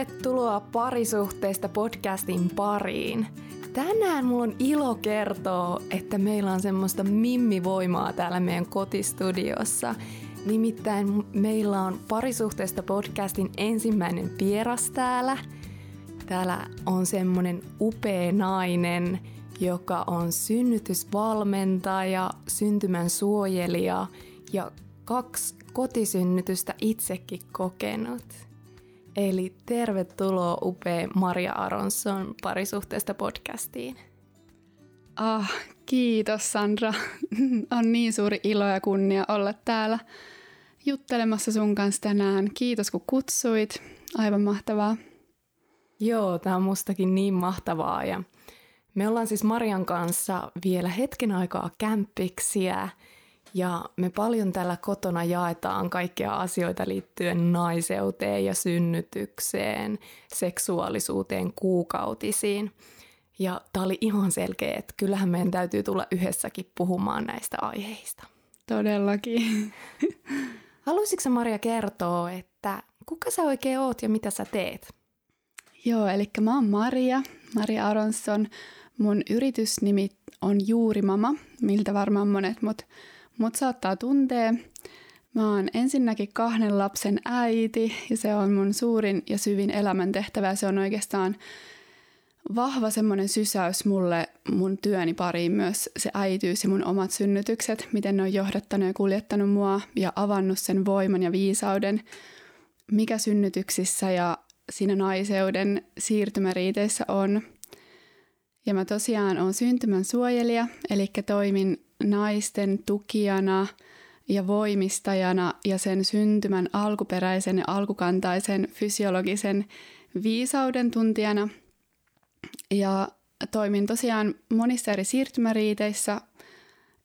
Tervetuloa parisuhteista podcastin pariin. Tänään mulla on ilo kertoa, että meillä on semmoista mimmivoimaa täällä meidän kotistudiossa. Nimittäin meillä on parisuhteista podcastin ensimmäinen vieras täällä. Täällä on semmonen upea nainen, joka on synnytysvalmentaja, syntymän suojelija ja kaksi kotisynnytystä itsekin kokenut. Eli tervetuloa upea Maria Aronson parisuhteesta podcastiin. Ah, kiitos Sandra. On niin suuri ilo ja kunnia olla täällä juttelemassa sun kanssa tänään. Kiitos kun kutsuit. Aivan mahtavaa. Joo, tämä on mustakin niin mahtavaa. Ja me ollaan siis Marian kanssa vielä hetken aikaa kämppiksiä ja me paljon tällä kotona jaetaan kaikkia asioita liittyen naiseuteen ja synnytykseen, seksuaalisuuteen, kuukautisiin. Ja tämä oli ihan selkeä, että kyllähän meidän täytyy tulla yhdessäkin puhumaan näistä aiheista. Todellakin. Haluaisitko Maria kertoa, että kuka sä oikein oot ja mitä sä teet? Joo, eli mä oon Maria, Maria Aronsson. Mun yritysnimi on Juuri Mama, miltä varmaan monet mut mut saattaa tuntea. Mä oon ensinnäkin kahden lapsen äiti ja se on mun suurin ja syvin elämäntehtävä. Se on oikeastaan vahva semmoinen sysäys mulle mun työni pariin myös se äityys ja mun omat synnytykset, miten ne on johdattanut ja kuljettanut mua ja avannut sen voiman ja viisauden, mikä synnytyksissä ja siinä naiseuden siirtymäriiteissä on. Ja mä tosiaan on syntymän suojelija, eli toimin naisten tukijana ja voimistajana ja sen syntymän alkuperäisen ja alkukantaisen fysiologisen viisauden tuntijana. Ja toimin tosiaan monissa eri siirtymäriiteissä,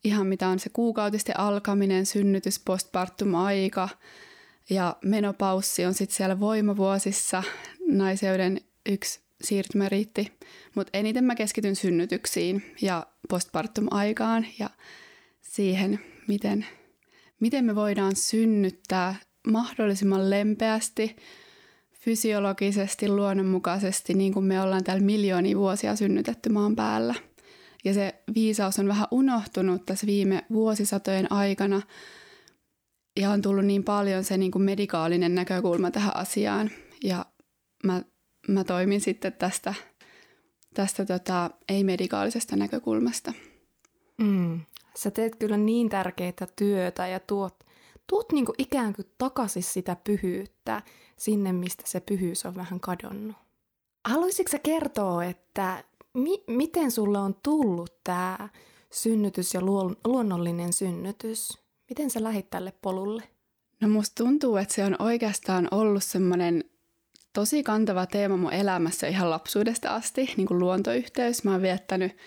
ihan mitä on se kuukautisten alkaminen, synnytys, postpartum-aika ja menopaussi on sitten siellä voimavuosissa naiseuden yksi siirtymäriitti, mutta eniten mä keskityn synnytyksiin ja postpartum-aikaan ja siihen, miten, miten me voidaan synnyttää mahdollisimman lempeästi, fysiologisesti, luonnonmukaisesti, niin kuin me ollaan täällä miljoonia vuosia synnytetty maan päällä. Ja se viisaus on vähän unohtunut tässä viime vuosisatojen aikana, ja on tullut niin paljon se niin kuin medikaalinen näkökulma tähän asiaan. Ja mä, mä toimin sitten tästä tästä tota, ei-medikaalisesta näkökulmasta. Mm. Sä teet kyllä niin tärkeitä työtä ja tuot, tuot niinku ikään kuin takaisin sitä pyhyyttä sinne, mistä se pyhyys on vähän kadonnut. Haluaisitko sä kertoa, että mi- miten sulle on tullut tämä synnytys ja luo- luonnollinen synnytys? Miten sä lähit tälle polulle? No musta tuntuu, että se on oikeastaan ollut semmoinen tosi kantava teema mun elämässä ihan lapsuudesta asti, niin kuin luontoyhteys. Mä oon viettänyt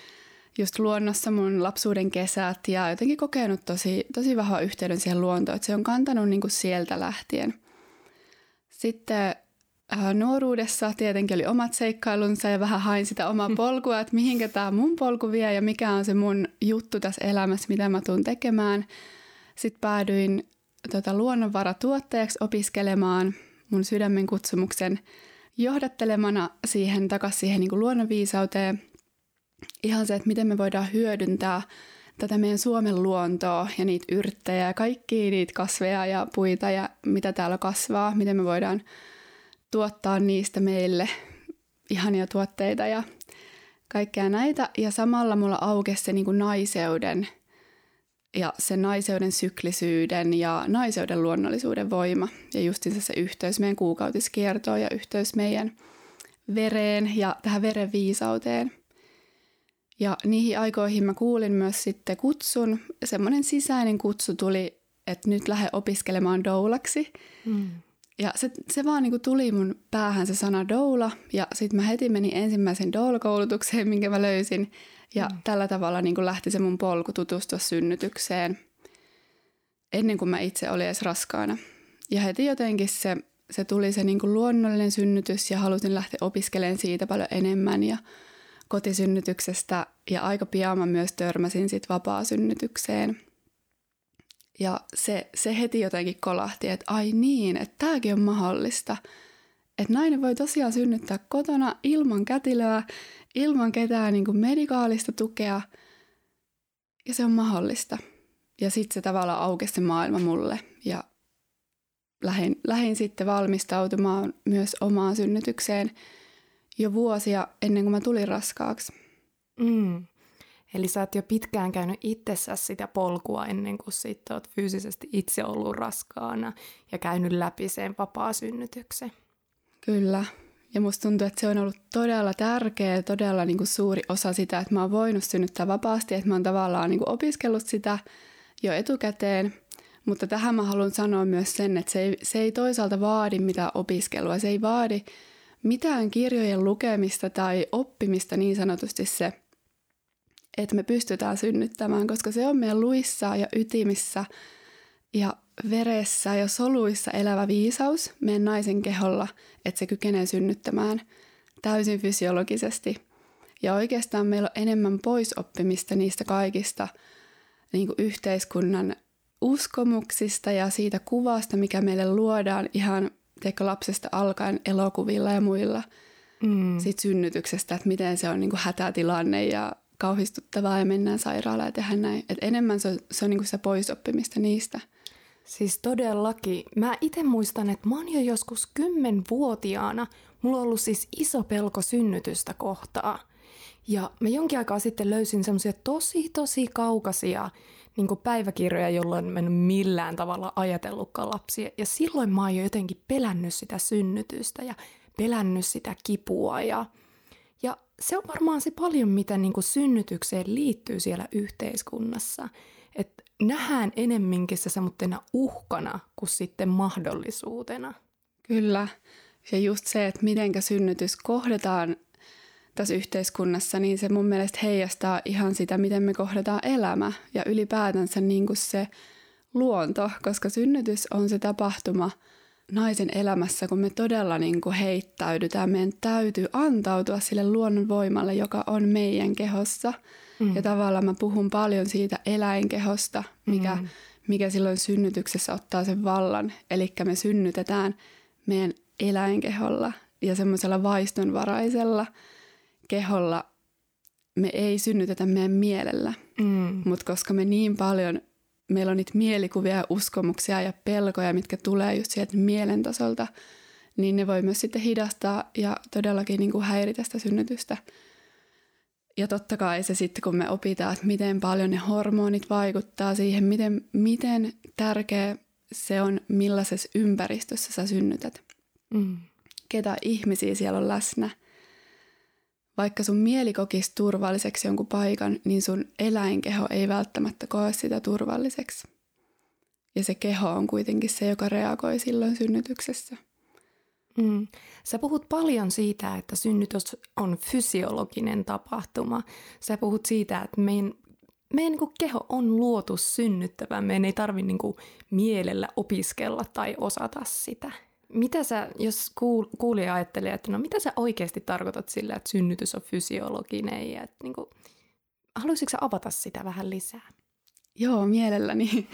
just luonnossa mun lapsuuden kesät ja jotenkin kokenut tosi, tosi vahva yhteyden siihen luontoon, että se on kantanut niin kuin sieltä lähtien. Sitten äh, nuoruudessa tietenkin oli omat seikkailunsa ja vähän hain sitä omaa polkua, että mihinkä tämä mun polku vie ja mikä on se mun juttu tässä elämässä, mitä mä tuun tekemään. Sitten päädyin tota, luonnonvaratuottajaksi opiskelemaan – mun sydämen kutsumuksen johdattelemana siihen takaisin siihen niin kuin luonnonviisauteen. Ihan se, että miten me voidaan hyödyntää tätä meidän Suomen luontoa ja niitä yrttejä ja kaikkia niitä kasveja ja puita ja mitä täällä kasvaa, miten me voidaan tuottaa niistä meille ihania tuotteita ja kaikkea näitä. Ja samalla mulla aukesi se niin kuin naiseuden ja sen naiseuden syklisyyden ja naiseuden luonnollisuuden voima ja justiinsa se yhteys meidän kuukautiskiertoon ja yhteys meidän vereen ja tähän veren viisauteen. Ja niihin aikoihin mä kuulin myös sitten kutsun, semmoinen sisäinen kutsu tuli, että nyt lähde opiskelemaan doulaksi. Mm. Ja se, se vaan niin tuli mun päähän se sana doula ja sitten mä heti menin ensimmäisen doula-koulutukseen, minkä mä löysin – ja mm. tällä tavalla niin kuin lähti se mun polku tutustua synnytykseen ennen kuin mä itse olin edes raskaana. Ja heti jotenkin se, se tuli se niin kuin luonnollinen synnytys ja halusin lähteä opiskelemaan siitä paljon enemmän ja kotisynnytyksestä. Ja aika pian mä myös törmäsin sit vapaa-synnytykseen. Ja se, se heti jotenkin kolahti, että ai niin, että tämäkin on mahdollista. Että nainen voi tosiaan synnyttää kotona ilman kätilöä, ilman ketään niin kuin medikaalista tukea. Ja se on mahdollista. Ja sitten se tavallaan aukesi se maailma mulle. Ja lähin, lähin sitten valmistautumaan myös omaan synnytykseen jo vuosia ennen kuin mä tulin raskaaksi. Mm. Eli sä oot jo pitkään käynyt itsessäsi sitä polkua ennen kuin sitten oot fyysisesti itse ollut raskaana ja käynyt läpi sen vapaa-synnytyksen. Kyllä. Ja musta tuntuu, että se on ollut todella tärkeä todella niin kuin suuri osa sitä, että mä oon voinut synnyttää vapaasti, että mä oon tavallaan niin kuin opiskellut sitä jo etukäteen. Mutta tähän mä haluan sanoa myös sen, että se ei, se ei toisaalta vaadi mitään opiskelua. Se ei vaadi mitään kirjojen lukemista tai oppimista niin sanotusti se, että me pystytään synnyttämään, koska se on meidän luissa ja ytimissä ja veressä ja soluissa elävä viisaus meidän naisen keholla, että se kykenee synnyttämään täysin fysiologisesti. Ja oikeastaan meillä on enemmän poisoppimista niistä kaikista niin kuin yhteiskunnan uskomuksista ja siitä kuvasta, mikä meille luodaan ihan teikö lapsesta alkaen elokuvilla ja muilla mm. siitä synnytyksestä, että miten se on niin kuin hätätilanne ja kauhistuttavaa ja mennään sairaalaan ja tehdään näin. Et enemmän se on, se, on niin kuin se poisoppimista niistä. Siis todellakin. Mä itse muistan, että mä oon jo joskus kymmenvuotiaana, mulla on ollut siis iso pelko synnytystä kohtaa. Ja mä jonkin aikaa sitten löysin semmoisia tosi, tosi kaukaisia niin päiväkirjoja, jolloin en mennyt millään tavalla ajatellutkaan lapsia. Ja silloin mä oon jo jotenkin pelännyt sitä synnytystä ja pelännyt sitä kipua. Ja, ja se on varmaan se paljon, mitä niin synnytykseen liittyy siellä yhteiskunnassa. Että nähdään enemminkin se semmoittena uhkana kuin sitten mahdollisuutena. Kyllä. Ja just se, että mitenkä synnytys kohdataan tässä yhteiskunnassa, niin se mun mielestä heijastaa ihan sitä, miten me kohdataan elämä ja ylipäätänsä niin kuin se luonto, koska synnytys on se tapahtuma naisen elämässä, kun me todella niin kuin heittäydytään. Meidän täytyy antautua sille luonnon voimalle, joka on meidän kehossa. Mm. Ja tavallaan mä puhun paljon siitä eläinkehosta, mikä, mm. mikä silloin synnytyksessä ottaa sen vallan. Eli me synnytetään meidän eläinkeholla ja semmoisella vaistonvaraisella – keholla me ei synnytetä meidän mielellä. Mm. Mutta koska me niin paljon, meillä on niitä mielikuvia ja uskomuksia ja pelkoja, mitkä tulee just sieltä mielen tasolta, niin ne voi myös sitten hidastaa ja todellakin niin kuin häiritä sitä synnytystä. Ja totta kai se sitten, kun me opitaan, että miten paljon ne hormonit vaikuttaa siihen, miten, miten tärkeä se on, millaisessa ympäristössä sä synnytät. Mm. Ketä ihmisiä siellä on läsnä – vaikka sun mieli kokisi turvalliseksi jonkun paikan, niin sun eläinkeho ei välttämättä koe sitä turvalliseksi. Ja se keho on kuitenkin se, joka reagoi silloin synnytyksessä. Mm. Sä puhut paljon siitä, että synnytys on fysiologinen tapahtuma. Sä puhut siitä, että meidän, meidän niin keho on luotu synnyttävän. Meidän ei tarvitse niin mielellä opiskella tai osata sitä. Mitä sä, jos kuul- kuulija ajattelee, että no mitä sä oikeasti tarkoitat sillä, että synnytys on fysiologinen ja että niin kuin, haluaisitko sä avata sitä vähän lisää? Joo, mielelläni.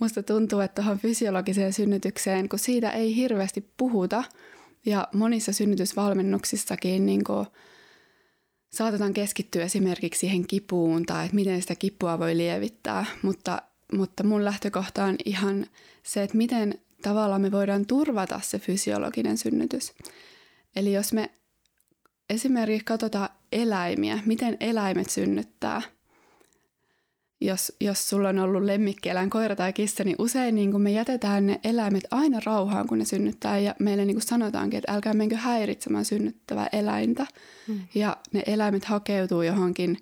Musta tuntuu, että tuohon fysiologiseen synnytykseen, kun siitä ei hirveästi puhuta ja monissa synnytysvalmennuksissakin niin kuin saatetaan keskittyä esimerkiksi siihen kipuun tai että miten sitä kipua voi lievittää, mutta, mutta mun lähtökohta on ihan se, että miten tavalla me voidaan turvata se fysiologinen synnytys. Eli jos me esimerkiksi katsotaan eläimiä, miten eläimet synnyttää, jos, jos sulla on ollut lemmikkieläin, koira tai kissa, niin usein niin kun me jätetään ne eläimet aina rauhaan, kun ne synnyttää. Ja meille niin sanotaankin, että älkää menkö häiritsemään synnyttävää eläintä. Hmm. Ja ne eläimet hakeutuu johonkin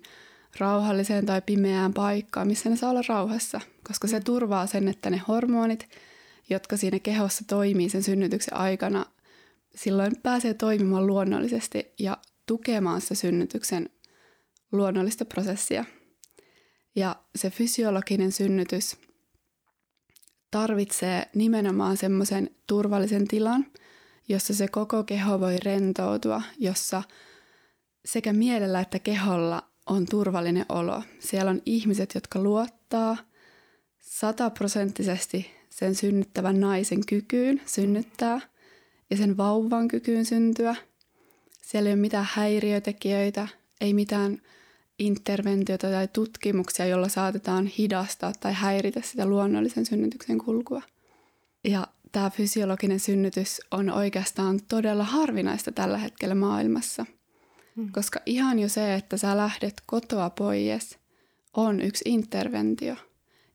rauhalliseen tai pimeään paikkaan, missä ne saa olla rauhassa. Koska se mm. turvaa sen, että ne hormonit – jotka siinä kehossa toimii sen synnytyksen aikana, silloin pääsee toimimaan luonnollisesti ja tukemaan sitä synnytyksen luonnollista prosessia. Ja se fysiologinen synnytys tarvitsee nimenomaan semmoisen turvallisen tilan, jossa se koko keho voi rentoutua, jossa sekä mielellä että keholla on turvallinen olo. Siellä on ihmiset, jotka luottaa sataprosenttisesti sen synnyttävän naisen kykyyn synnyttää ja sen vauvan kykyyn syntyä. Siellä ei ole mitään häiriötekijöitä, ei mitään interventiota tai tutkimuksia, jolla saatetaan hidastaa tai häiritä sitä luonnollisen synnytyksen kulkua. Ja tämä fysiologinen synnytys on oikeastaan todella harvinaista tällä hetkellä maailmassa. Hmm. Koska ihan jo se, että sä lähdet kotoa pois, on yksi interventio.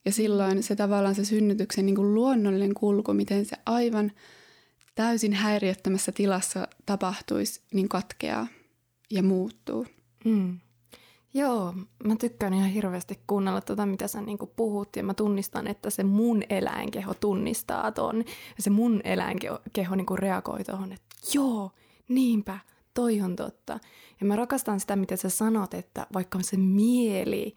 Ja silloin se tavallaan se synnytyksen niin kuin luonnollinen kulku, miten se aivan täysin häiriöttömässä tilassa tapahtuisi, niin katkeaa ja muuttuu. Hmm. Joo, mä tykkään ihan hirveästi kuunnella tota, mitä sä niinku puhut ja mä tunnistan, että se mun eläinkeho tunnistaa ton ja se mun eläinkeho niinku reagoi tuohon, että joo, niinpä, toi on totta. Ja mä rakastan sitä, mitä sä sanot, että vaikka se mieli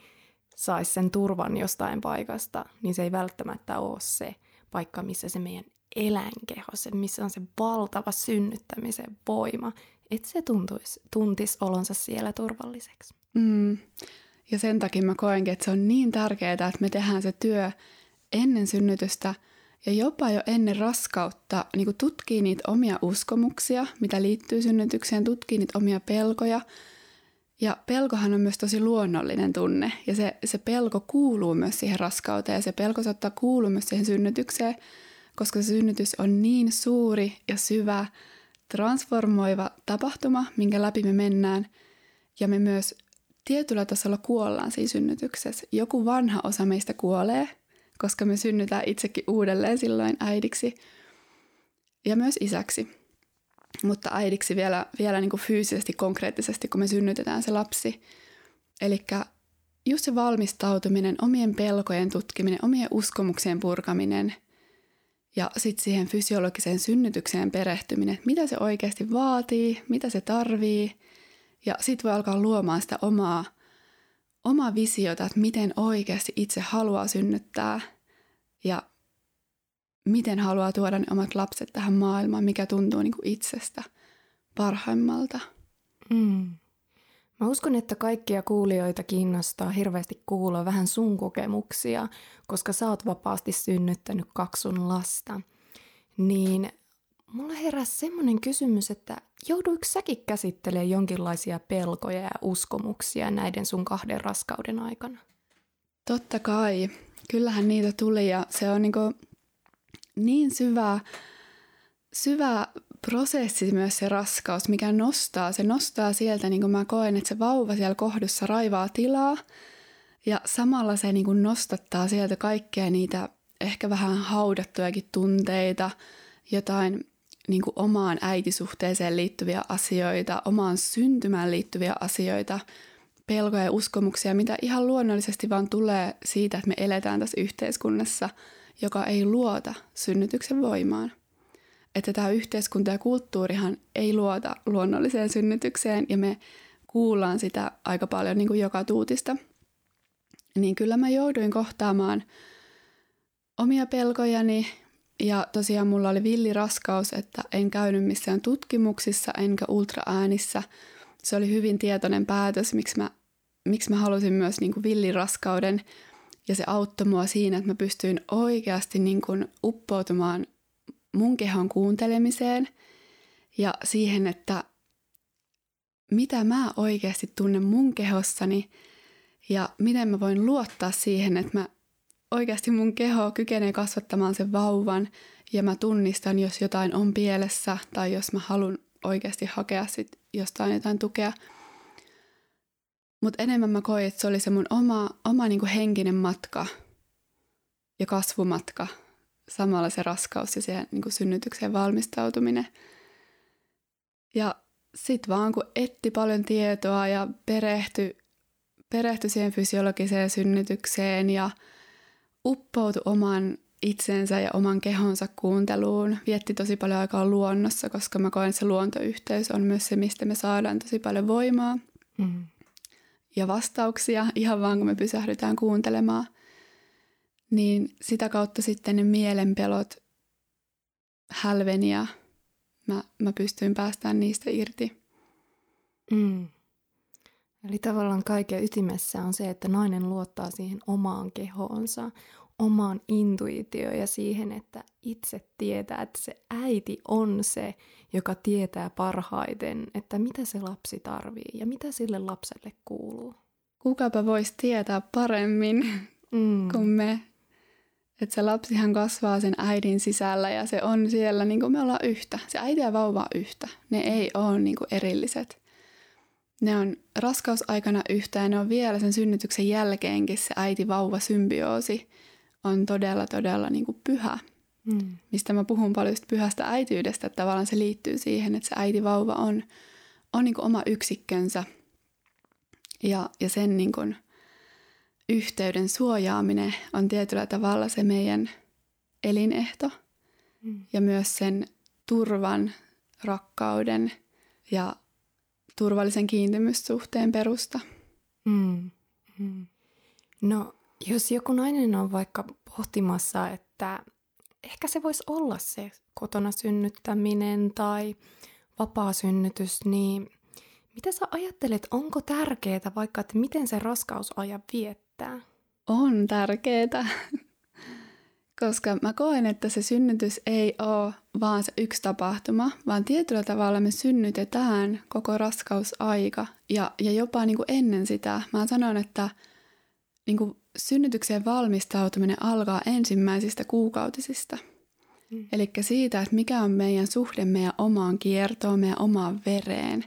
saisi sen turvan jostain paikasta, niin se ei välttämättä ole se paikka, missä se meidän eläinkeho, se, missä on se valtava synnyttämisen voima, että se tuntuisi, tuntisi olonsa siellä turvalliseksi. Mm. Ja sen takia mä koenkin, että se on niin tärkeää, että me tehdään se työ ennen synnytystä ja jopa jo ennen raskautta niin tutkii niitä omia uskomuksia, mitä liittyy synnytykseen, tutkii niitä omia pelkoja. Ja pelkohan on myös tosi luonnollinen tunne ja se, se pelko kuuluu myös siihen raskauteen ja se pelko saattaa kuulua myös siihen synnytykseen, koska se synnytys on niin suuri ja syvä, transformoiva tapahtuma, minkä läpi me mennään ja me myös tietyllä tasolla kuollaan siinä synnytyksessä. Joku vanha osa meistä kuolee, koska me synnytään itsekin uudelleen silloin äidiksi ja myös isäksi. Mutta äidiksi vielä, vielä niin kuin fyysisesti, konkreettisesti, kun me synnytetään se lapsi. Eli just se valmistautuminen, omien pelkojen tutkiminen, omien uskomuksien purkaminen ja sitten siihen fysiologiseen synnytykseen perehtyminen, mitä se oikeasti vaatii, mitä se tarvii – ja sitten voi alkaa luomaan sitä omaa, omaa visiota, että miten oikeasti itse haluaa synnyttää ja miten haluaa tuoda ne omat lapset tähän maailmaan, mikä tuntuu niin kuin itsestä parhaimmalta. Mm. Mä uskon, että kaikkia kuulijoita kiinnostaa hirveästi kuulla vähän sun kokemuksia, koska sä oot vapaasti synnyttänyt kaksi sun lasta. Niin mulla heräsi semmoinen kysymys, että jouduiko säkin käsittelemään jonkinlaisia pelkoja ja uskomuksia näiden sun kahden raskauden aikana? Totta kai. Kyllähän niitä tuli ja se on niin, niin syvä, syvä prosessi myös se raskaus, mikä nostaa. Se nostaa sieltä, niin kuin mä koen, että se vauva siellä kohdussa raivaa tilaa ja samalla se niin kuin nostattaa sieltä kaikkea niitä ehkä vähän haudattujakin tunteita, jotain niin kuin omaan äitisuhteeseen liittyviä asioita, omaan syntymään liittyviä asioita, pelkoja ja uskomuksia, mitä ihan luonnollisesti vaan tulee siitä, että me eletään tässä yhteiskunnassa, joka ei luota synnytyksen voimaan. Että tämä yhteiskunta ja kulttuurihan ei luota luonnolliseen synnytykseen ja me kuullaan sitä aika paljon niin kuin joka tuutista. Niin kyllä mä jouduin kohtaamaan omia pelkojani, ja tosiaan mulla oli villiraskaus, että en käynyt missään tutkimuksissa enkä ultraäänissä. Se oli hyvin tietoinen päätös, miksi mä, miksi mä halusin myös niin kuin villiraskauden. Ja se auttoi mua siinä, että mä pystyin oikeasti niin kuin uppoutumaan mun kehon kuuntelemiseen ja siihen, että mitä mä oikeasti tunnen mun kehossani ja miten mä voin luottaa siihen, että mä oikeasti mun keho kykenee kasvattamaan sen vauvan ja mä tunnistan, jos jotain on pielessä tai jos mä haluan oikeasti hakea sit jostain jotain tukea. Mutta enemmän mä koin, että se oli se mun oma, oma niinku henkinen matka ja kasvumatka. Samalla se raskaus ja siihen niinku synnytykseen valmistautuminen. Ja sit vaan kun etti paljon tietoa ja perehtyi perehty siihen fysiologiseen synnytykseen ja – uppoutui oman itsensä ja oman kehonsa kuunteluun. Vietti tosi paljon aikaa luonnossa, koska mä koen, että se luontoyhteys on myös se, mistä me saadaan tosi paljon voimaa mm. ja vastauksia, ihan vaan kun me pysähdytään kuuntelemaan. Niin sitä kautta sitten ne mielenpelot hälveni ja mä, mä pystyin päästään niistä irti. Mm. Eli tavallaan kaiken ytimessä on se, että nainen luottaa siihen omaan kehoonsa, omaan intuitioon ja siihen, että itse tietää, että se äiti on se, joka tietää parhaiten, että mitä se lapsi tarvii ja mitä sille lapselle kuuluu. Kukapa voisi tietää paremmin mm. kuin me. Että se lapsihan kasvaa sen äidin sisällä ja se on siellä, niin kuin me ollaan yhtä. Se äiti ja vauva on yhtä. Ne ei ole niin kuin erilliset. Ne on raskausaikana yhtä ja ne on vielä sen synnytyksen jälkeenkin se äiti-vauva-symbioosi on todella, todella niin kuin pyhä. Mm. Mistä mä puhun paljon pyhästä äityydestä, että tavallaan se liittyy siihen, että se äiti-vauva on, on niin kuin oma yksikkönsä ja, ja sen niin kuin yhteyden suojaaminen on tietyllä tavalla se meidän elinehto mm. ja myös sen turvan, rakkauden ja turvallisen kiintymyssuhteen perusta. Mm. Mm. No, jos joku nainen on vaikka pohtimassa, että ehkä se voisi olla se kotona synnyttäminen tai vapaa synnytys, niin mitä sä ajattelet, onko tärkeää vaikka, että miten se raskausajan viettää? On tärkeää, koska mä koen, että se synnytys ei ole vaan se yksi tapahtuma, vaan tietyllä tavalla me synnytetään koko raskausaika ja, ja jopa niin kuin ennen sitä. Mä sanon, että niin kuin synnytykseen valmistautuminen alkaa ensimmäisistä kuukautisista. Mm. Eli siitä, että mikä on meidän suhde meidän omaan kiertoon, meidän omaan vereen.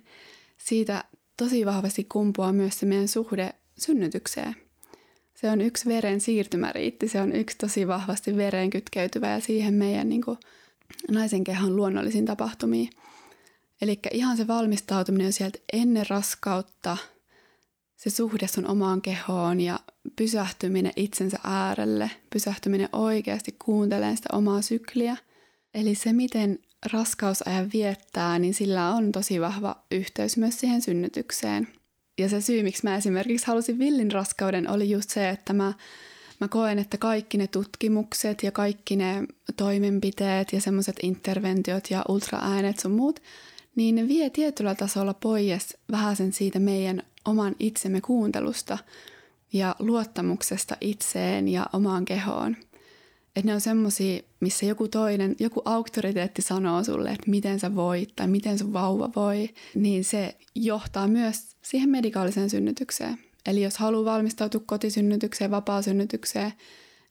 Siitä tosi vahvasti kumpuaa myös se meidän suhde synnytykseen. Se on yksi veren siirtymäriitti, se on yksi tosi vahvasti vereen kytkeytyvä ja siihen meidän niin kuin, naisen kehon luonnollisiin tapahtumiin. Eli ihan se valmistautuminen on sieltä ennen raskautta, se suhde sun omaan kehoon ja pysähtyminen itsensä äärelle, pysähtyminen oikeasti kuuntelemaan sitä omaa sykliä. Eli se, miten raskausajan viettää, niin sillä on tosi vahva yhteys myös siihen synnytykseen. Ja se syy, miksi mä esimerkiksi halusin villin raskauden, oli just se, että mä, mä koen, että kaikki ne tutkimukset ja kaikki ne toimenpiteet ja semmoiset interventiot ja ultraäänet sun muut, niin ne vie tietyllä tasolla pois vähän sen siitä meidän oman itsemme kuuntelusta ja luottamuksesta itseen ja omaan kehoon. Että ne on semmosia, missä joku toinen, joku auktoriteetti sanoo sulle, että miten sä voit tai miten sun vauva voi, niin se johtaa myös siihen medikaaliseen synnytykseen. Eli jos haluaa valmistautua kotisynnytykseen, vapaasynnytykseen,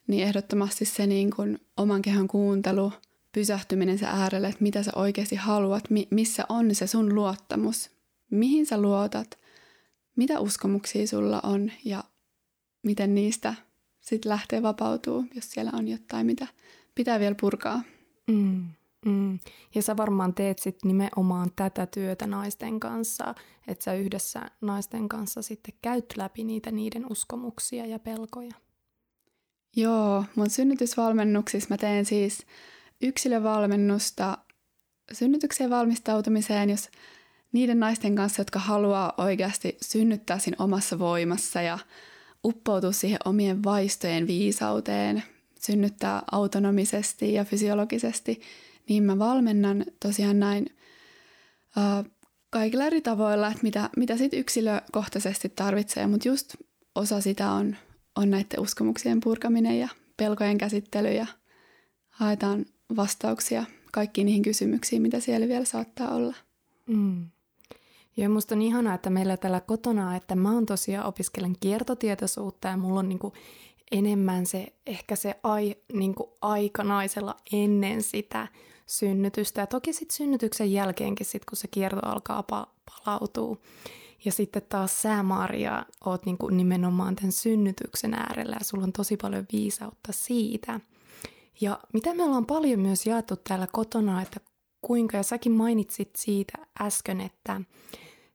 niin ehdottomasti se niin kun oman kehon kuuntelu, pysähtyminen se äärelle, että mitä sä oikeasti haluat, missä on se sun luottamus, mihin sä luotat, mitä uskomuksia sulla on ja miten niistä sitten lähtee vapautuu, jos siellä on jotain, mitä pitää vielä purkaa. Mm, mm. Ja sä varmaan teet sitten nimenomaan tätä työtä naisten kanssa, että sä yhdessä naisten kanssa sitten käyt läpi niitä niiden uskomuksia ja pelkoja. Joo, mun synnytysvalmennuksissa mä teen siis yksilövalmennusta synnytykseen valmistautumiseen, jos niiden naisten kanssa, jotka haluaa oikeasti synnyttää siinä omassa voimassa ja uppoutua siihen omien vaistojen viisauteen, synnyttää autonomisesti ja fysiologisesti, niin mä valmennan tosiaan näin uh, kaikilla eri tavoilla, että mitä, mitä sit yksilökohtaisesti tarvitsee, mutta just osa sitä on, on näiden uskomuksien purkaminen ja pelkojen käsittely ja haetaan vastauksia kaikkiin niihin kysymyksiin, mitä siellä vielä saattaa olla. Mm. Ja musta on ihanaa, että meillä täällä kotona, että mä oon tosiaan opiskelen kiertotietoisuutta ja mulla on niinku enemmän se, ehkä se ai, niinku aika naisella ennen sitä synnytystä. Ja toki sitten synnytyksen jälkeenkin, sit kun se kierto alkaa pa- palautua. Ja sitten taas sä, Maria, oot niinku nimenomaan tämän synnytyksen äärellä ja sulla on tosi paljon viisautta siitä. Ja mitä me ollaan paljon myös jaettu täällä kotona, että kuinka, ja säkin mainitsit siitä äsken, että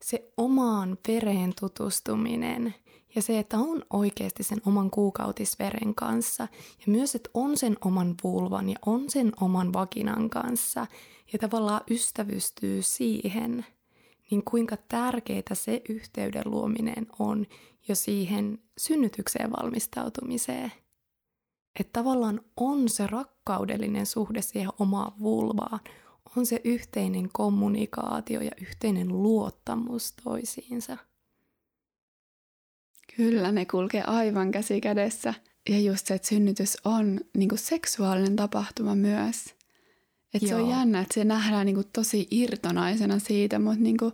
se omaan vereen tutustuminen ja se, että on oikeasti sen oman kuukautisveren kanssa ja myös, että on sen oman vulvan ja on sen oman vaginan kanssa ja tavallaan ystävystyy siihen, niin kuinka tärkeää se yhteyden luominen on jo siihen synnytykseen valmistautumiseen. Että tavallaan on se rakkaudellinen suhde siihen omaan vulvaan, on se yhteinen kommunikaatio ja yhteinen luottamus toisiinsa. Kyllä, ne kulkee aivan käsi kädessä. ja just se, että synnytys on niin kuin seksuaalinen tapahtuma myös. Että se on jännä, että se nähdään niin kuin tosi irtonaisena siitä, mutta niin kuin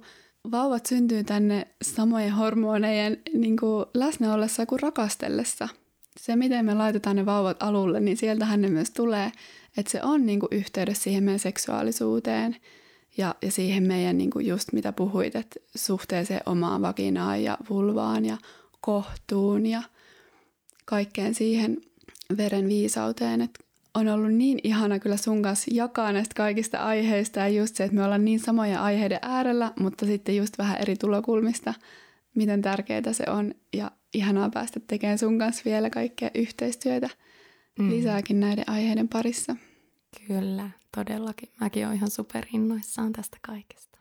vauvat syntyy tänne samojen hormonejen niin kuin läsnä ollessa kuin rakastellessa. Se, miten me laitetaan ne vauvat alulle, niin sieltähän ne myös tulee. Että se on niin kuin yhteydessä siihen meidän seksuaalisuuteen ja, ja siihen meidän niin kuin just mitä puhuit, että suhteeseen omaan vaginaan ja vulvaan ja kohtuun ja kaikkeen siihen veren viisauteen. Että on ollut niin ihana kyllä sun kanssa jakaa näistä kaikista aiheista ja just se, että me ollaan niin samoja aiheiden äärellä, mutta sitten just vähän eri tulokulmista, miten tärkeää se on ja ihanaa päästä tekemään sun kanssa vielä kaikkea yhteistyötä mm. lisääkin näiden aiheiden parissa. Kyllä, todellakin. Mäkin olen ihan superinnoissaan tästä kaikesta.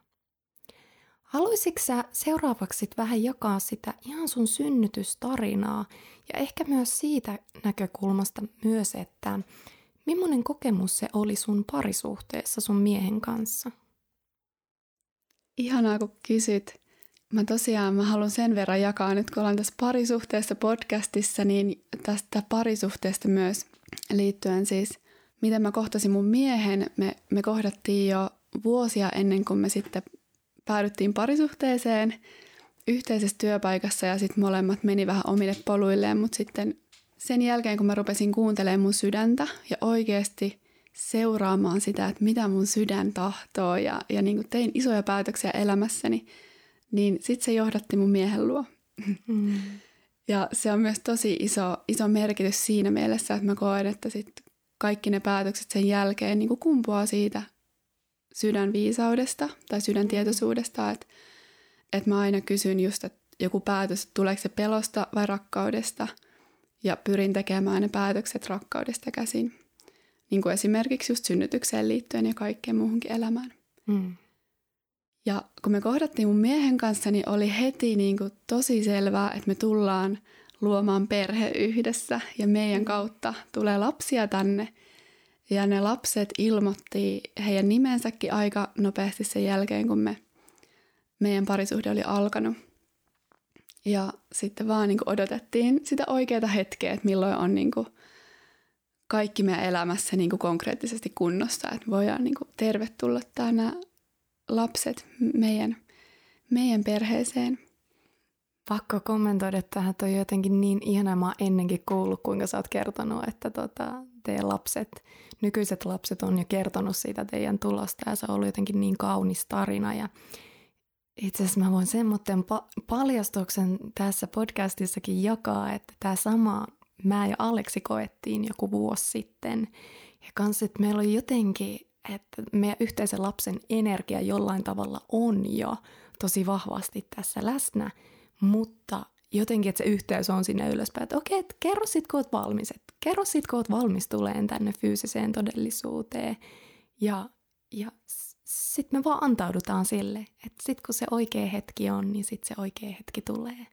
Haluaisitko sä seuraavaksi vähän jakaa sitä ihan sun synnytystarinaa ja ehkä myös siitä näkökulmasta myös, että millainen kokemus se oli sun parisuhteessa sun miehen kanssa? Ihanaa, kun kysyt. Mä tosiaan mä haluan sen verran jakaa nyt, kun ollaan tässä parisuhteessa podcastissa, niin tästä parisuhteesta myös liittyen siis, miten mä kohtasin mun miehen. Me, me kohdattiin jo vuosia ennen kuin me sitten päädyttiin parisuhteeseen yhteisessä työpaikassa ja sitten molemmat meni vähän omille poluilleen, mutta sitten sen jälkeen, kun mä rupesin kuuntelemaan mun sydäntä ja oikeasti seuraamaan sitä, että mitä mun sydän tahtoo ja, ja niin tein isoja päätöksiä elämässäni, niin sitten se johdatti mun miehen luo. Mm. Ja se on myös tosi iso, iso merkitys siinä mielessä, että mä koen, että sit kaikki ne päätökset sen jälkeen niin kumpuaa siitä sydänviisaudesta tai sydäntietoisuudesta, että, että mä aina kysyn just, että joku päätös, että tuleeko se pelosta vai rakkaudesta – ja pyrin tekemään ne päätökset rakkaudesta käsin. Niin kuin esimerkiksi just synnytykseen liittyen ja kaikkeen muuhunkin elämään. Mm. Ja kun me kohdattiin mun miehen kanssa, niin oli heti niin kuin tosi selvää, että me tullaan luomaan perhe yhdessä ja meidän kautta tulee lapsia tänne. Ja ne lapset ilmoitti heidän nimensäkin aika nopeasti sen jälkeen, kun me, meidän parisuhde oli alkanut. Ja sitten vaan niin odotettiin sitä oikeaa hetkeä, että milloin on niin kuin kaikki meidän elämässä niin kuin konkreettisesti kunnossa, että voidaan niin kuin tervetulla nämä lapset meidän, meidän perheeseen. Pakko kommentoida tähän, toi jotenkin niin ihana. Mä ennenkin kuullut, kuinka sä oot kertonut, että tota, teidän lapset, nykyiset lapset on jo kertonut siitä teidän tulosta ja se on ollut jotenkin niin kaunis tarina ja itse asiassa mä voin semmoinen pa- paljastuksen tässä podcastissakin jakaa, että tämä sama mä ja Aleksi koettiin joku vuosi sitten. Ja kans, että meillä oli jotenkin, että meidän yhteisen lapsen energia jollain tavalla on jo tosi vahvasti tässä läsnä, mutta jotenkin, että se yhteys on sinne ylöspäin, että okei, että kerro sit, kun oot valmis, että kerro sit, kun oot valmis tuleen tänne fyysiseen todellisuuteen. Ja, ja sitten me vaan antaudutaan sille, että sitten kun se oikea hetki on, niin sitten se oikea hetki tulee.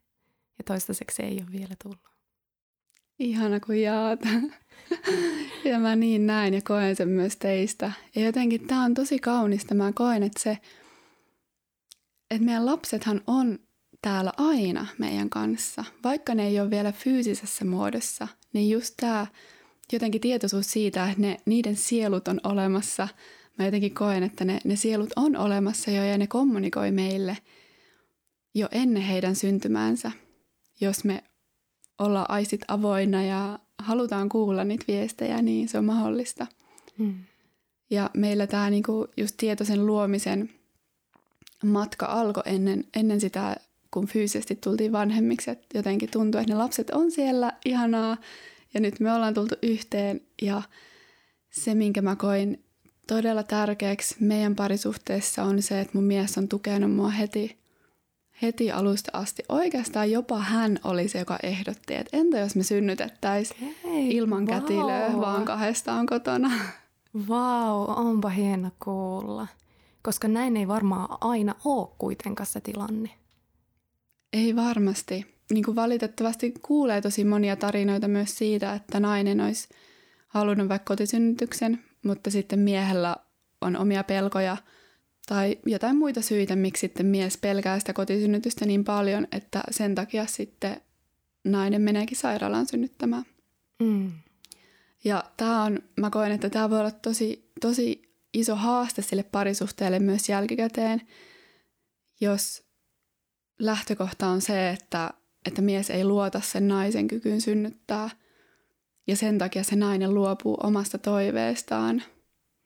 Ja toistaiseksi se ei ole vielä tullut. Ihana kun jaat. ja mä niin näin ja koen sen myös teistä. Ja jotenkin tämä on tosi kaunista. Mä koen, että se, että meidän lapsethan on täällä aina meidän kanssa. Vaikka ne ei ole vielä fyysisessä muodossa, niin just tämä jotenkin tietoisuus siitä, että ne, niiden sielut on olemassa – mä jotenkin koen, että ne, ne sielut on olemassa jo ja ne kommunikoi meille jo ennen heidän syntymäänsä, jos me ollaan aistit avoinna ja halutaan kuulla niitä viestejä, niin se on mahdollista. Hmm. Ja meillä tämä niinku just tietoisen luomisen matka alkoi ennen, ennen sitä, kun fyysisesti tultiin vanhemmiksi. Et jotenkin tuntuu, että ne lapset on siellä, ihanaa, ja nyt me ollaan tultu yhteen. Ja se, minkä mä koin todella tärkeäksi meidän parisuhteessa on se, että mun mies on tukenut mua heti, heti alusta asti. Oikeastaan jopa hän oli se, joka ehdotti, että entä jos me synnytettäisiin ilman wow. kätilöä, vaan kahdestaan kotona. Vau, wow, onpa hieno kuulla. Koska näin ei varmaan aina ole kuitenkaan se tilanne. Ei varmasti. Niin kuin valitettavasti kuulee tosi monia tarinoita myös siitä, että nainen olisi halunnut vaikka kotisynnytyksen, mutta sitten miehellä on omia pelkoja tai jotain muita syitä, miksi sitten mies pelkää sitä kotisynnytystä niin paljon, että sen takia sitten nainen meneekin sairaalaan synnyttämään. Mm. Ja tämä on, mä koen, että tämä voi olla tosi, tosi iso haaste sille parisuhteelle myös jälkikäteen, jos lähtökohta on se, että, että mies ei luota sen naisen kykyyn synnyttää ja sen takia se nainen luopuu omasta toiveestaan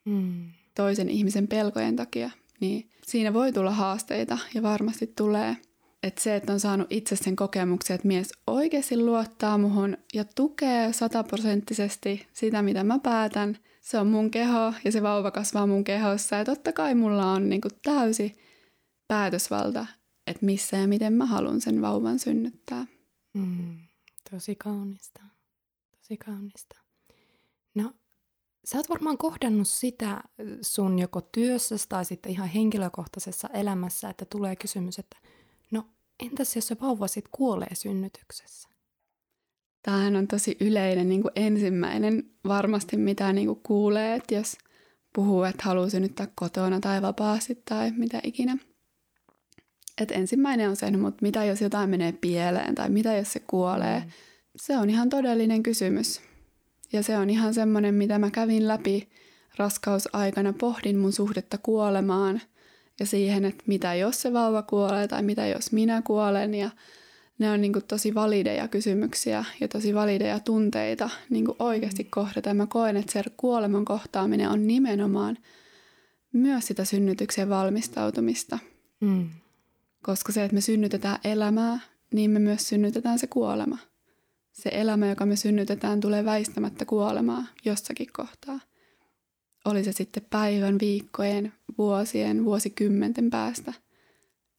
Mm. toisen ihmisen pelkojen takia, niin siinä voi tulla haasteita ja varmasti tulee. Että se, että on saanut itse sen kokemuksen, että mies oikeasti luottaa muhun ja tukee sataprosenttisesti sitä, mitä mä päätän. Se on mun keho ja se vauva kasvaa mun kehossa ja totta kai mulla on niinku täysi päätösvalta, että missä ja miten mä haluan sen vauvan synnyttää. Mm. Tosi kaunista. Tosi kaunista. No, sä oot varmaan kohdannut sitä sun joko työssä tai sitten ihan henkilökohtaisessa elämässä, että tulee kysymys, että no entäs jos se vauva sitten kuolee synnytyksessä? Tämähän on tosi yleinen niin kuin ensimmäinen varmasti, mitä niin kuin kuulee, että jos puhuu, että haluaa synnyttää kotona tai vapaasti tai mitä ikinä. Et ensimmäinen on se, mutta mitä jos jotain menee pieleen tai mitä jos se kuolee. Mm. Se on ihan todellinen kysymys. Ja se on ihan semmoinen, mitä mä kävin läpi raskausaikana, pohdin mun suhdetta kuolemaan ja siihen, että mitä jos se vauva kuolee tai mitä jos minä kuolen. Ja ne on niin kuin tosi valideja kysymyksiä ja tosi valideja tunteita niin kuin oikeasti kohdata. Ja mä koen, että se kuoleman kohtaaminen on nimenomaan myös sitä synnytykseen valmistautumista. Mm. Koska se, että me synnytetään elämää, niin me myös synnytetään se kuolema. Se elämä, joka me synnytetään, tulee väistämättä kuolemaa jossakin kohtaa. Oli se sitten päivän, viikkojen, vuosien, vuosikymmenten päästä.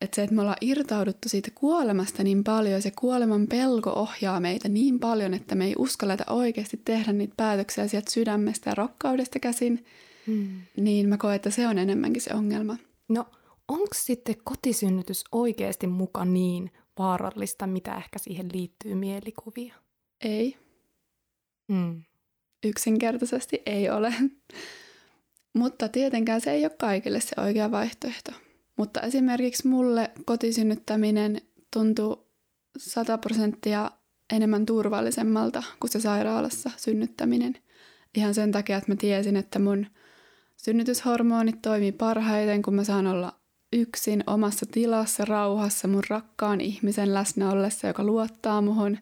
Että se, että me ollaan irtauduttu siitä kuolemasta niin paljon, se kuoleman pelko ohjaa meitä niin paljon, että me ei uskalleta oikeasti tehdä niitä päätöksiä sieltä sydämestä ja rakkaudesta käsin, Mm. niin mä koen, että se on enemmänkin se ongelma. No, onko sitten kotisynnytys oikeasti muka niin vaarallista, mitä ehkä siihen liittyy mielikuvia? Ei, Mm. yksinkertaisesti ei ole. Mutta tietenkään se ei ole kaikille se oikea vaihtoehto. Mutta esimerkiksi mulle kotisynnyttäminen tuntuu 100 prosenttia enemmän turvallisemmalta kuin se sairaalassa synnyttäminen. Ihan sen takia, että mä tiesin, että mun synnytyshormonit toimii parhaiten, kun mä saan olla yksin omassa tilassa, rauhassa, mun rakkaan ihmisen läsnä ollessa, joka luottaa muhun.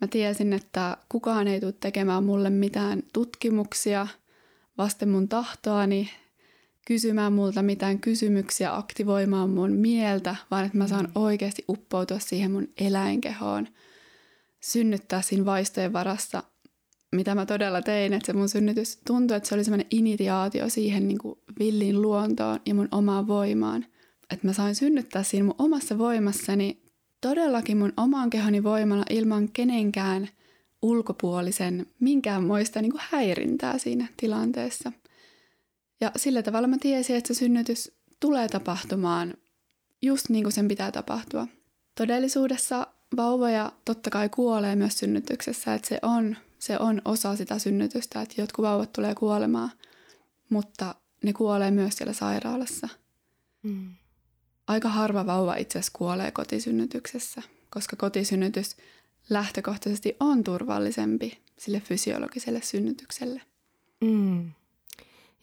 Mä tiesin, että kukaan ei tule tekemään mulle mitään tutkimuksia vasten mun tahtoani, kysymään multa mitään kysymyksiä, aktivoimaan mun mieltä, vaan että mä saan oikeasti uppoutua siihen mun eläinkehoon, synnyttää siinä vaistojen varassa, mitä mä todella tein, että se mun synnytys tuntui, että se oli semmoinen initiaatio siihen niin kuin villiin luontoon ja mun omaan voimaan. Että mä sain synnyttää siinä mun omassa voimassani todellakin mun oman kehoni voimalla ilman kenenkään ulkopuolisen minkäänmoista niin kuin häirintää siinä tilanteessa. Ja sillä tavalla mä tiesin, että se synnytys tulee tapahtumaan just niin kuin sen pitää tapahtua. Todellisuudessa vauvoja totta kai kuolee myös synnytyksessä, että se on, se on osa sitä synnytystä, että jotkut vauvat tulee kuolemaan, mutta ne kuolee myös siellä sairaalassa. Mm. Aika harva vauva itse asiassa kuolee kotisynnytyksessä, koska kotisynnytys lähtökohtaisesti on turvallisempi sille fysiologiselle synnytykselle. Mm.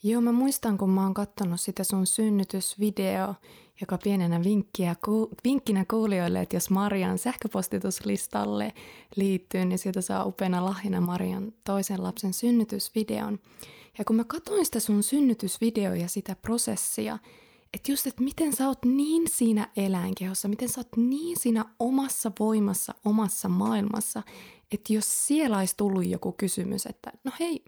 Joo, mä muistan, kun mä oon kattonut sitä sun synnytysvideo, joka pienenä vinkkiä, ku, vinkkinä kuulijoille, että jos Marian sähköpostituslistalle liittyy, niin sieltä saa upeana lahjana Marian toisen lapsen synnytysvideon. Ja kun mä katsoin sitä sun synnytysvideoa ja sitä prosessia, että just, että miten sä oot niin siinä eläinkehossa, miten sä oot niin siinä omassa voimassa, omassa maailmassa, että jos siellä olisi tullut joku kysymys, että no hei,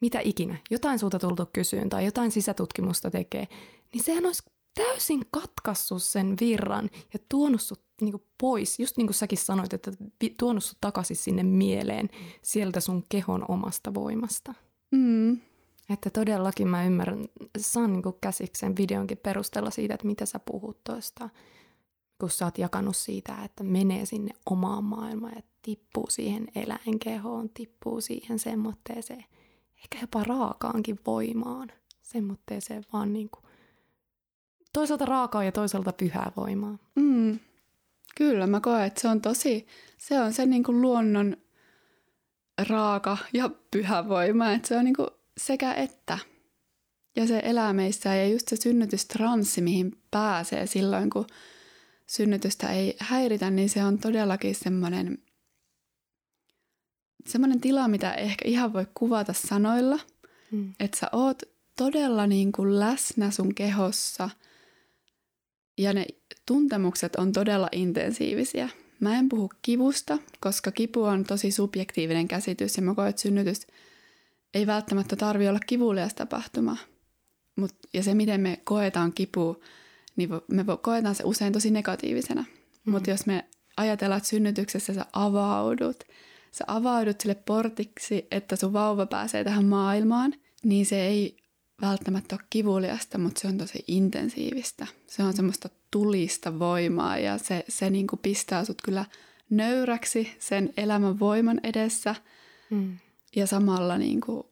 mitä ikinä, jotain sulta tultu kysyyn tai jotain sisätutkimusta tekee, niin sehän olisi täysin katkassut sen virran ja tuonut sut niinku pois, just niin kuin säkin sanoit, että tuonut sut takaisin sinne mieleen sieltä sun kehon omasta voimasta. Mm. Että todellakin mä ymmärrän, saan niinku käsiksi sen videonkin perusteella siitä, että mitä sä puhut tuosta, kun sä oot jakanut siitä, että menee sinne omaan maailmaan ja tippuu siihen eläinkehoon, tippuu siihen semmoitteeseen, ehkä jopa raakaankin voimaan, semmoitteeseen vaan niinku toisaalta raakaa ja toisaalta pyhää voimaa. Mm. Kyllä, mä koen, että se on tosi, se on se niin kuin luonnon raaka ja pyhä voima, että se on niinku sekä että. Ja se elää meissä ja just se synnytystranssi, mihin pääsee silloin, kun synnytystä ei häiritä, niin se on todellakin semmoinen semmoinen tila, mitä ehkä ihan voi kuvata sanoilla, mm. että sä oot todella niin kuin läsnä sun kehossa ja ne tuntemukset on todella intensiivisiä. Mä en puhu kivusta, koska kipu on tosi subjektiivinen käsitys ja mä koen, että synnytys ei välttämättä tarvi olla kivulias tapahtuma. Mut, ja se, miten me koetaan kipu, niin me koetaan se usein tosi negatiivisena. Mm. Mutta jos me ajatellaan, että synnytyksessä sä avaudut, sä avaudut sille portiksi, että sun vauva pääsee tähän maailmaan, niin se ei välttämättä ole kivuliasta, mutta se on tosi intensiivistä. Se on semmoista tulista voimaa ja se, se niin kuin pistää sut kyllä nöyräksi sen elämän voiman edessä. Mm. Ja samalla niin kuin,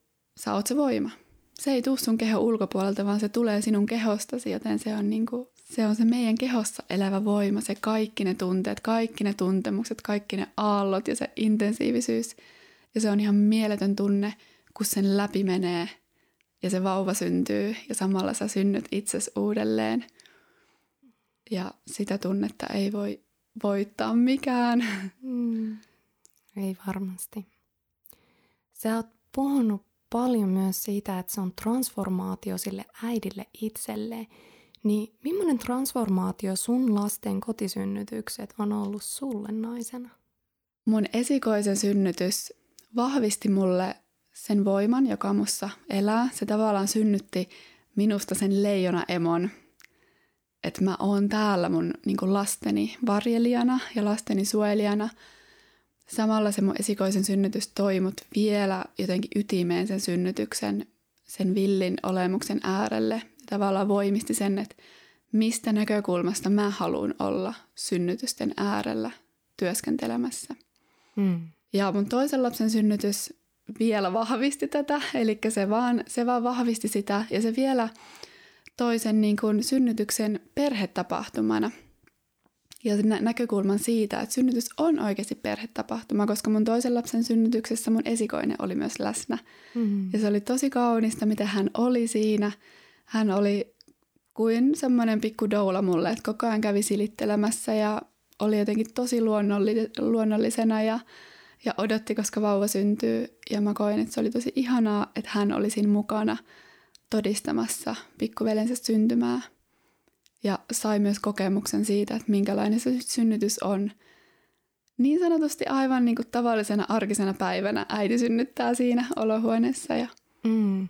sä oot se voima. Se ei tule sun keho ulkopuolelta, vaan se tulee sinun kehostasi, joten se on, niin kuin, se on se meidän kehossa elävä voima, se kaikki ne tunteet, kaikki ne tuntemukset, kaikki ne aallot ja se intensiivisyys. Ja se on ihan mieletön tunne, kun sen läpi menee ja se vauva syntyy ja samalla sä synnyt itses uudelleen. Ja sitä tunnetta ei voi voittaa mikään. Mm, ei varmasti. Sä oot puhunut paljon myös siitä, että se on transformaatio sille äidille itselleen. Niin millainen transformaatio sun lasten kotisynnytykset on ollut sulle naisena? Mun esikoisen synnytys vahvisti mulle sen voiman, joka mussa elää. Se tavallaan synnytti minusta sen leijona-emon, että mä oon täällä mun niin lasteni varjelijana ja lasteni suojelijana. Samalla se mun esikoisen synnytys toi mut vielä jotenkin ytimeen sen synnytyksen, sen villin olemuksen äärelle. Tavallaan voimisti sen, että mistä näkökulmasta mä haluan olla synnytysten äärellä työskentelemässä. Mm. Ja mun toisen lapsen synnytys vielä vahvisti tätä, eli se vaan, se vaan vahvisti sitä ja se vielä toisen niin kuin synnytyksen perhetapahtumana. Ja nä- näkökulman siitä, että synnytys on oikeasti perhetapahtuma, koska mun toisen lapsen synnytyksessä mun esikoinen oli myös läsnä. Mm-hmm. Ja se oli tosi kaunista, miten hän oli siinä. Hän oli kuin semmoinen pikku doula mulle, että koko ajan kävi silittelemässä ja oli jotenkin tosi luonnolli- luonnollisena ja ja odotti, koska vauva syntyy. Ja mä koin, että se oli tosi ihanaa, että hän oli siinä mukana todistamassa pikkuveljensä syntymää. Ja sai myös kokemuksen siitä, että minkälainen se synnytys on. Niin sanotusti aivan niin kuin tavallisena arkisena päivänä äiti synnyttää siinä olohuoneessa. Ja... Mm.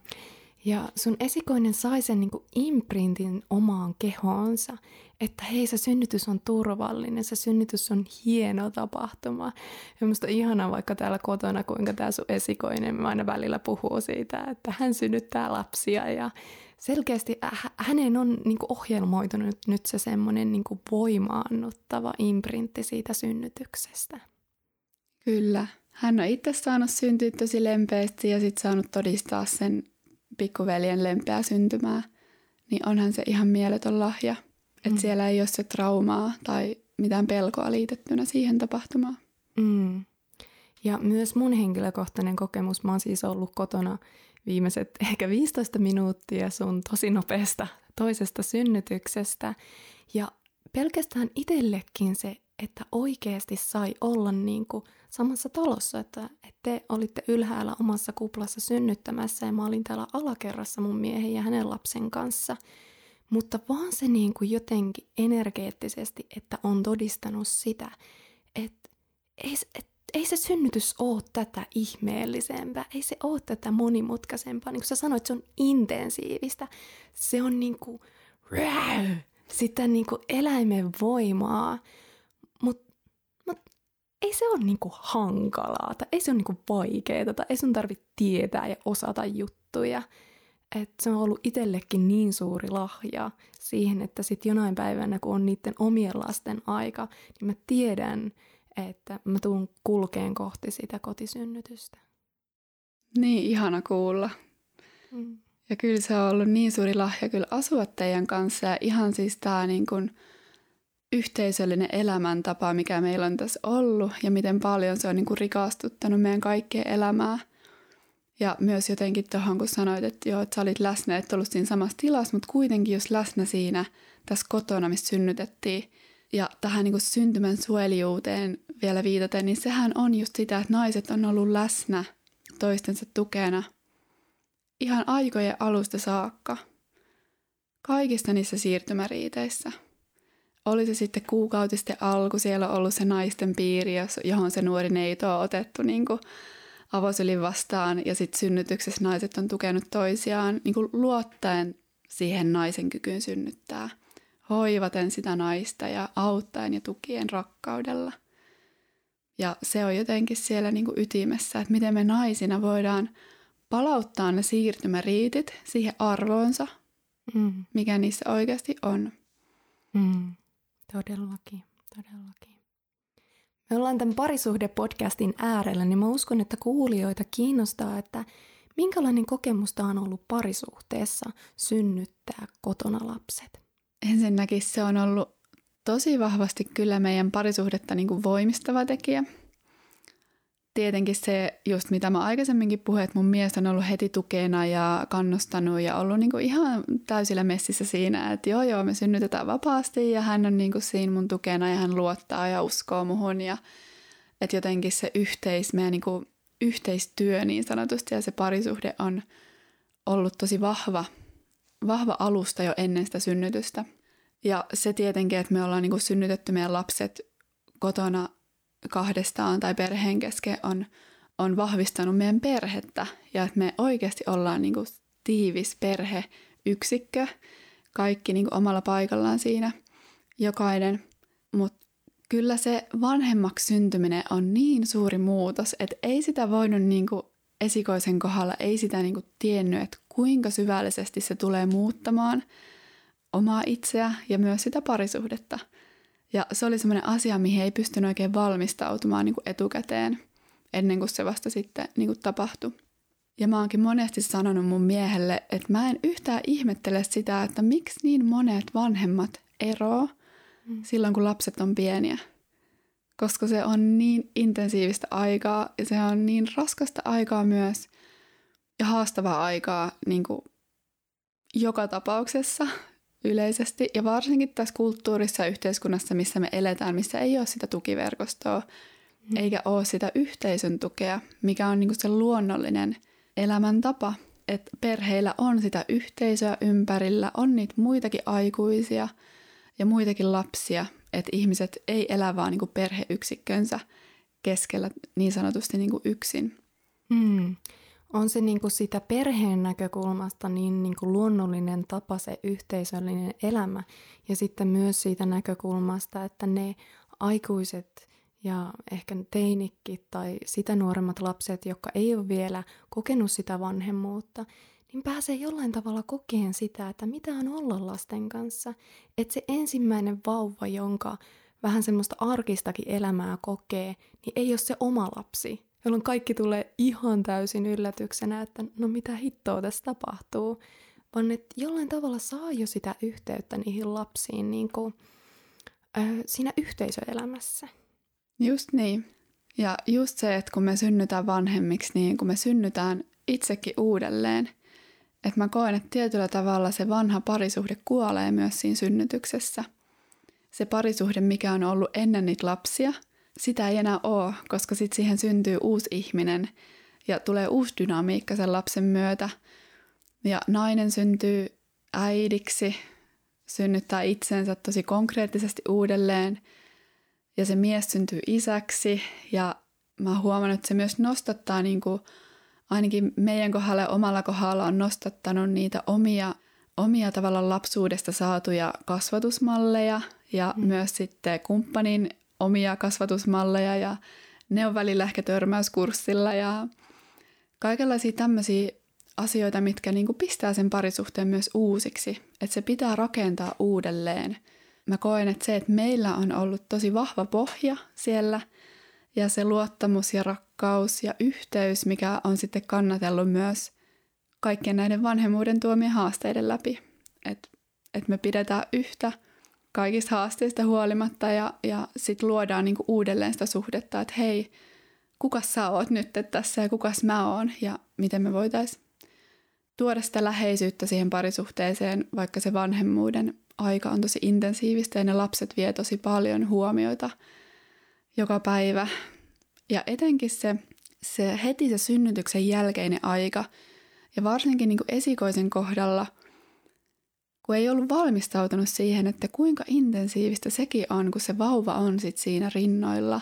Ja sun esikoinen sai sen niin imprintin omaan kehoonsa, että hei se synnytys on turvallinen, se synnytys on hieno tapahtuma. Ja musta ihanaa vaikka täällä kotona, kuinka tämä sun esikoinen aina välillä puhuu siitä, että hän synnyttää lapsia ja selkeästi hänen on niin ohjelmoitunut nyt se semmoinen niin voimaannuttava imprintti siitä synnytyksestä. Kyllä. Hän on itse saanut syntyä tosi lempeästi ja sitten saanut todistaa sen pikkuveljen lempeää syntymää, niin onhan se ihan mieletön lahja. Että mm. siellä ei ole se traumaa tai mitään pelkoa liitettynä siihen tapahtumaan. Mm. Ja myös mun henkilökohtainen kokemus, mä oon siis ollut kotona viimeiset ehkä 15 minuuttia sun tosi nopeasta toisesta synnytyksestä. Ja pelkästään itsellekin se, että oikeasti sai olla niin kuin samassa talossa, että, että te olitte ylhäällä omassa kuplassa synnyttämässä ja mä olin täällä alakerrassa mun miehen ja hänen lapsen kanssa. Mutta vaan se niin kuin jotenkin energeettisesti, että on todistanut sitä, että ei, et, ei se synnytys ole tätä ihmeellisempää, ei se ole tätä monimutkaisempaa. Niin kuin sä sanoit, se on intensiivistä. Se on niin kuin, sitä niin kuin eläimen voimaa, mutta mut ei se ole niin kuin hankalaa, tai ei se ole niin vaikeaa, tai ei sun tarvitse tietää ja osata juttuja. Et se on ollut itsellekin niin suuri lahja siihen, että sitten jonain päivänä, kun on niiden omien lasten aika, niin mä tiedän, että mä tuun kulkeen kohti sitä kotisynnytystä. Niin, ihana kuulla. Mm. Ja kyllä se on ollut niin suuri lahja kyllä asua teidän kanssa ja ihan siis tämä niin kuin yhteisöllinen elämäntapa, mikä meillä on tässä ollut ja miten paljon se on niin kuin rikastuttanut meidän kaikkea elämää. Ja myös jotenkin tuohon, kun sanoit, että joo, että sä olit läsnä, että ollut siinä samassa tilassa, mutta kuitenkin jos läsnä siinä tässä kotona, missä synnytettiin, ja tähän niin syntymän suojelijuuteen vielä viitaten, niin sehän on just sitä, että naiset on ollut läsnä toistensa tukena ihan aikojen alusta saakka. Kaikista niissä siirtymäriiteissä. Oli se sitten kuukautisten alku, siellä on ollut se naisten piiri, johon se nuori neito on otettu niin kuin avosylin vastaan, ja sitten synnytyksessä naiset on tukenut toisiaan niin kuin luottaen siihen naisen kykyyn synnyttää, hoivaten sitä naista ja auttaen ja tukien rakkaudella. Ja se on jotenkin siellä niin kuin ytimessä, että miten me naisina voidaan palauttaa ne siirtymäriitit siihen arvoonsa, mm. mikä niissä oikeasti on. Mm. Todellakin, todellakin. Me ollaan tämän parisuhde-podcastin äärellä, niin mä uskon, että kuulijoita kiinnostaa, että minkälainen kokemusta on ollut parisuhteessa synnyttää kotona lapset? Ensinnäkin se on ollut tosi vahvasti kyllä meidän parisuhdetta niin kuin voimistava tekijä. Tietenkin se, just mitä mä aikaisemminkin puhuin, että mun mies on ollut heti tukena ja kannustanut ja ollut niinku ihan täysillä messissä siinä, että joo joo, me synnytetään vapaasti ja hän on niinku siinä mun tukena ja hän luottaa ja uskoo muhun ja että jotenkin se yhteis, meidän niinku yhteistyö niin sanotusti ja se parisuhde on ollut tosi vahva, vahva alusta jo ennen sitä synnytystä. Ja se tietenkin, että me ollaan niinku synnytetty meidän lapset kotona kahdestaan tai perheen kesken on, on vahvistanut meidän perhettä ja että me oikeasti ollaan niin kuin tiivis perheyksikkö, kaikki niin kuin omalla paikallaan siinä, jokainen. Mutta kyllä se vanhemmaksi syntyminen on niin suuri muutos, että ei sitä voinut niin kuin esikoisen kohdalla, ei sitä niin kuin tiennyt, että kuinka syvällisesti se tulee muuttamaan omaa itseä ja myös sitä parisuhdetta – ja se oli semmoinen asia, mihin ei pystynyt oikein valmistautumaan niin kuin etukäteen, ennen kuin se vasta sitten niin kuin tapahtui. Ja mä oonkin monesti sanonut mun miehelle, että mä en yhtään ihmettele sitä, että miksi niin monet vanhemmat eroo mm. silloin, kun lapset on pieniä. Koska se on niin intensiivistä aikaa ja se on niin raskasta aikaa myös ja haastavaa aikaa niin kuin joka tapauksessa yleisesti ja varsinkin tässä kulttuurissa ja yhteiskunnassa, missä me eletään, missä ei ole sitä tukiverkostoa mm. eikä ole sitä yhteisön tukea, mikä on niinku se luonnollinen elämäntapa, että perheillä on sitä yhteisöä ympärillä, on niitä muitakin aikuisia ja muitakin lapsia, että ihmiset ei elä vaan niinku perheyksikkönsä keskellä niin sanotusti niinku yksin. Mm on se niin kuin sitä perheen näkökulmasta niin, niin kuin luonnollinen tapa se yhteisöllinen elämä ja sitten myös siitä näkökulmasta, että ne aikuiset ja ehkä teinikki tai sitä nuoremmat lapset, jotka ei ole vielä kokenut sitä vanhemmuutta, niin pääsee jollain tavalla kokeen sitä, että mitä on olla lasten kanssa. Että se ensimmäinen vauva, jonka vähän semmoista arkistakin elämää kokee, niin ei ole se oma lapsi, jolloin kaikki tulee ihan täysin yllätyksenä, että no mitä hittoa tässä tapahtuu, vaan että jollain tavalla saa jo sitä yhteyttä niihin lapsiin niin kuin, ö, siinä yhteisöelämässä. Just niin. Ja just se, että kun me synnytään vanhemmiksi, niin kun me synnytään itsekin uudelleen, että mä koen, että tietyllä tavalla se vanha parisuhde kuolee myös siinä synnytyksessä. Se parisuhde, mikä on ollut ennen niitä lapsia – sitä ei enää ole, koska sitten siihen syntyy uusi ihminen ja tulee uusi dynamiikka sen lapsen myötä. Ja nainen syntyy äidiksi, synnyttää itsensä tosi konkreettisesti uudelleen ja se mies syntyy isäksi ja mä oon huomannut, että se myös nostattaa niin kuin, ainakin meidän kohdalla ja omalla kohdalla on nostattanut niitä omia, omia tavallaan lapsuudesta saatuja kasvatusmalleja ja mm. myös sitten kumppanin omia kasvatusmalleja ja ne on välillä ehkä törmäyskurssilla ja kaikenlaisia tämmöisiä asioita, mitkä niinku pistää sen parisuhteen myös uusiksi. Että se pitää rakentaa uudelleen. Mä koen, että se, että meillä on ollut tosi vahva pohja siellä ja se luottamus ja rakkaus ja yhteys, mikä on sitten kannatellut myös kaikkien näiden vanhemmuuden tuomien haasteiden läpi. Että et me pidetään yhtä kaikista haasteista huolimatta ja, ja sitten luodaan niinku uudelleen sitä suhdetta, että hei, kuka sä oot nyt tässä ja kukas mä oon ja miten me voitaisiin tuoda sitä läheisyyttä siihen parisuhteeseen, vaikka se vanhemmuuden aika on tosi intensiivistä ja ne lapset vie tosi paljon huomioita joka päivä. Ja etenkin se, se heti se synnytyksen jälkeinen aika ja varsinkin niin kuin esikoisen kohdalla, kun ei ollut valmistautunut siihen, että kuinka intensiivistä sekin on, kun se vauva on sit siinä rinnoilla.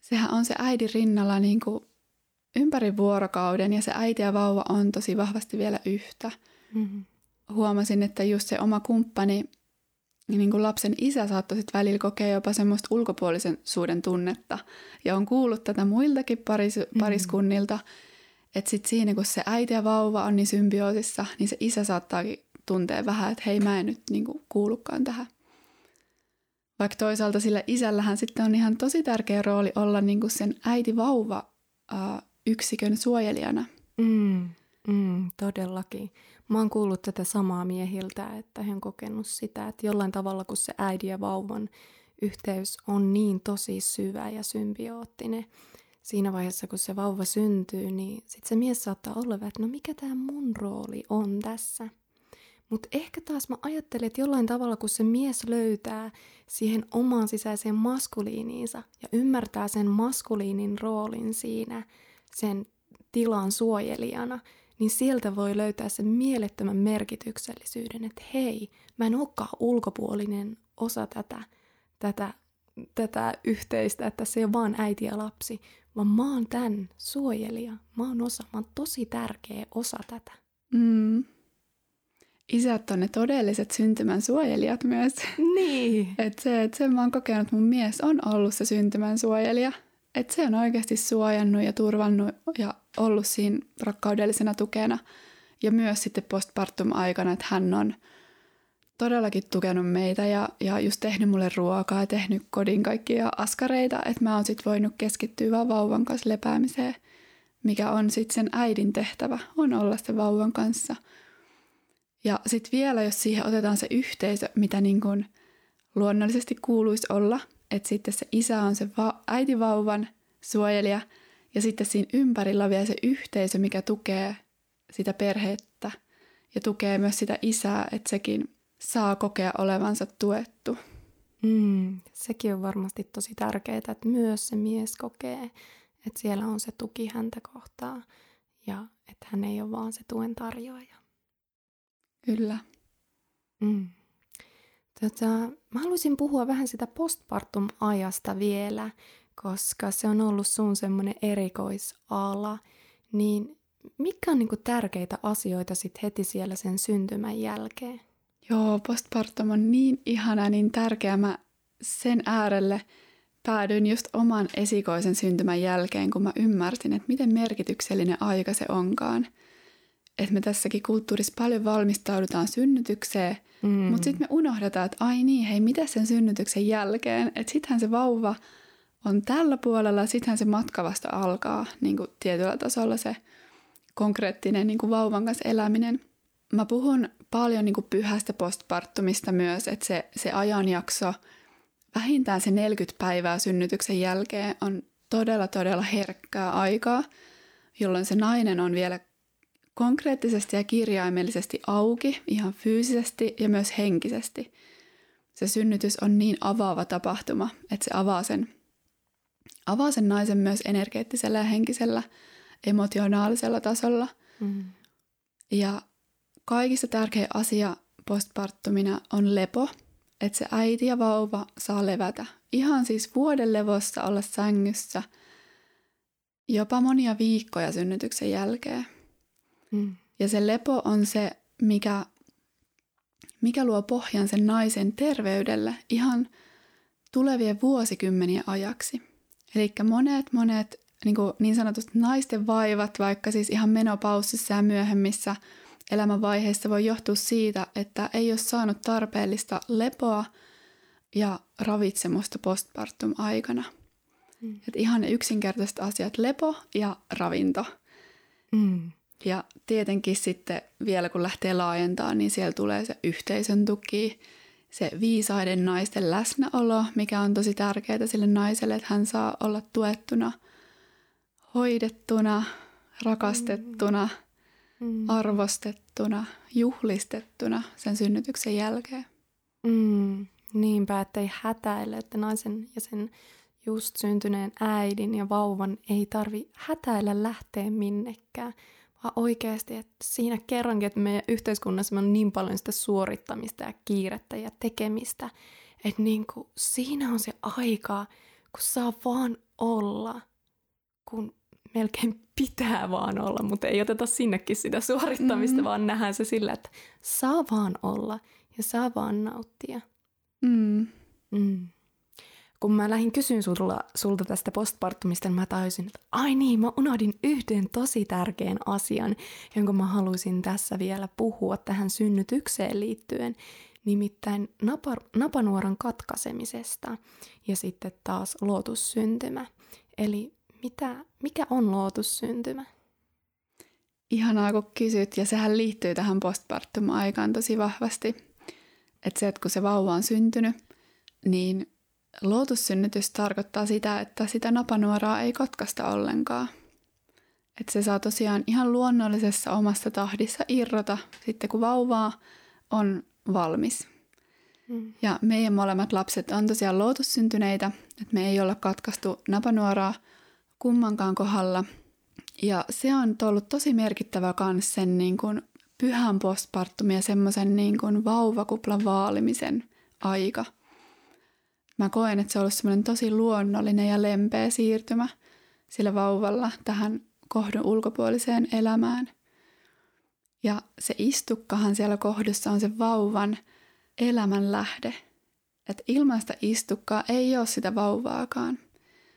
Sehän on se äidin rinnalla niin kuin ympäri vuorokauden ja se äiti ja vauva on tosi vahvasti vielä yhtä. Mm-hmm. Huomasin, että just se oma kumppani, niin kuin lapsen isä saattoi sitten välillä kokea jopa semmoista ulkopuolisen suuden tunnetta. Ja on kuullut tätä muiltakin paris, mm-hmm. pariskunnilta, että sitten siinä kun se äiti ja vauva on niin symbioosissa, niin se isä saattaakin tuntea vähän, että hei mä en nyt niin kuin kuulukaan tähän. Vaikka toisaalta sillä isällähän sitten on ihan tosi tärkeä rooli olla niin kuin sen äiti-vauva yksikön suojelijana. Mm, mm, todellakin. Mä oon kuullut tätä samaa miehiltä, että he on kokenut sitä, että jollain tavalla kun se äidin ja vauvan yhteys on niin tosi syvä ja symbioottinen, siinä vaiheessa kun se vauva syntyy, niin sitten se mies saattaa olla, että no mikä tämä mun rooli on tässä. Mutta ehkä taas mä ajattelen, että jollain tavalla kun se mies löytää siihen omaan sisäiseen maskuliiniinsa ja ymmärtää sen maskuliinin roolin siinä – sen tilan suojelijana, niin sieltä voi löytää sen mielettömän merkityksellisyyden, että hei, mä en olekaan ulkopuolinen osa tätä, tätä, tätä yhteistä, että se ei ole vaan äiti ja lapsi, vaan mä oon tämän suojelija, mä oon osa, mä oon tosi tärkeä osa tätä. Mm. Isät on ne todelliset syntymän suojelijat myös. Niin. että se, että sen mä oon kokenut, mun mies on ollut se syntymän suojelija – että se on oikeasti suojannut ja turvannut ja ollut siinä rakkaudellisena tukena. Ja myös sitten postpartum-aikana, että hän on todellakin tukenut meitä ja, ja just tehnyt mulle ruokaa ja tehnyt kodin kaikkia askareita, että mä oon sitten voinut keskittyä vaan vauvan kanssa lepäämiseen, mikä on sitten sen äidin tehtävä, on olla se vauvan kanssa. Ja sitten vielä, jos siihen otetaan se yhteisö, mitä niin kuin luonnollisesti kuuluisi olla – että sitten se isä on se va- äitivauvan suojelija ja sitten siinä ympärillä on vielä se yhteisö, mikä tukee sitä perhettä ja tukee myös sitä isää, että sekin saa kokea olevansa tuettu. Mm, sekin on varmasti tosi tärkeää, että myös se mies kokee, että siellä on se tuki häntä kohtaa ja että hän ei ole vaan se tuen tarjoaja. Kyllä. Mm. Tota, mä haluaisin puhua vähän sitä postpartum-ajasta vielä, koska se on ollut sun semmoinen erikoisala. Niin mitkä on niinku tärkeitä asioita sit heti siellä sen syntymän jälkeen? Joo, postpartum on niin ihana, niin tärkeä. Mä sen äärelle päädyin just oman esikoisen syntymän jälkeen, kun mä ymmärsin, että miten merkityksellinen aika se onkaan. Että me tässäkin kulttuurissa paljon valmistaudutaan synnytykseen – Mm. Mutta sitten me unohdetaan, että ai niin, hei, mitä sen synnytyksen jälkeen? Että sittenhän se vauva on tällä puolella, sittenhän se matka vasta alkaa niin kuin tietyllä tasolla se konkreettinen niin kuin vauvan kanssa eläminen. Mä puhun paljon niin kuin pyhästä postpartumista myös, että se, se ajanjakso, vähintään se 40 päivää synnytyksen jälkeen on todella, todella herkkää aikaa, jolloin se nainen on vielä konkreettisesti ja kirjaimellisesti auki, ihan fyysisesti ja myös henkisesti. Se synnytys on niin avaava tapahtuma, että se avaa sen, avaa sen naisen myös energeettisellä ja henkisellä, emotionaalisella tasolla. Mm. Ja kaikista tärkein asia postpartumina on lepo, että se äiti ja vauva saa levätä. Ihan siis vuoden levossa olla sängyssä, jopa monia viikkoja synnytyksen jälkeen. Mm. Ja se lepo on se, mikä, mikä luo pohjan sen naisen terveydelle ihan tulevien vuosikymmenien ajaksi. Eli monet, monet niin, kuin niin sanotusti naisten vaivat, vaikka siis ihan menopaussissa ja myöhemmissä elämänvaiheissa voi johtua siitä, että ei ole saanut tarpeellista lepoa ja ravitsemusta postpartum aikana. Mm. Et ihan ne yksinkertaiset asiat, lepo ja ravinto. Mm. Ja tietenkin sitten vielä kun lähtee laajentamaan, niin siellä tulee se yhteisön tuki se viisaiden naisten läsnäolo, mikä on tosi tärkeää sille naiselle, että hän saa olla tuettuna, hoidettuna, rakastettuna, mm. arvostettuna, juhlistettuna sen synnytyksen jälkeen. Mm, niinpä, ettei hätäile, että naisen ja sen just syntyneen äidin ja vauvan ei tarvi hätäillä lähteä minnekään, vaan oikeasti, että siinä kerrankin, että meidän yhteiskunnassa on niin paljon sitä suorittamista ja kiirettä ja tekemistä, että niin kuin siinä on se aika, kun saa vaan olla, kun melkein pitää vaan olla, mutta ei oteta sinnekin sitä suorittamista, mm-hmm. vaan nähdään se sillä, että saa vaan olla ja saa vaan nauttia. Mm. Mm kun mä lähdin kysyyn sulta, sulta tästä postpartumista, niin mä tajusin, että ai niin, mä unohdin yhden tosi tärkeän asian, jonka mä haluaisin tässä vielä puhua tähän synnytykseen liittyen, nimittäin napa, napanuoran katkaisemisesta ja sitten taas lootussyntymä. Eli mitä, mikä on lootussyntymä? Ihanaa, kun kysyt, ja sehän liittyy tähän postpartum-aikaan tosi vahvasti. Että se, että kun se vauva on syntynyt, niin Lootussynnytys tarkoittaa sitä, että sitä napanuoraa ei katkaista ollenkaan. Että se saa tosiaan ihan luonnollisessa omassa tahdissa irrota sitten, kun vauvaa on valmis. Mm. Ja meidän molemmat lapset on tosiaan lootussyntyneitä, että me ei olla katkaistu napanuoraa kummankaan kohdalla. Ja se on ollut tosi merkittävä myös sen niin kuin pyhän postpartum ja semmoisen niin kuin vauvakuplan vaalimisen aika – mä koen, että se on ollut semmoinen tosi luonnollinen ja lempeä siirtymä sillä vauvalla tähän kohdun ulkopuoliseen elämään. Ja se istukkahan siellä kohdussa on se vauvan elämän lähde. Että ilman sitä istukkaa ei ole sitä vauvaakaan.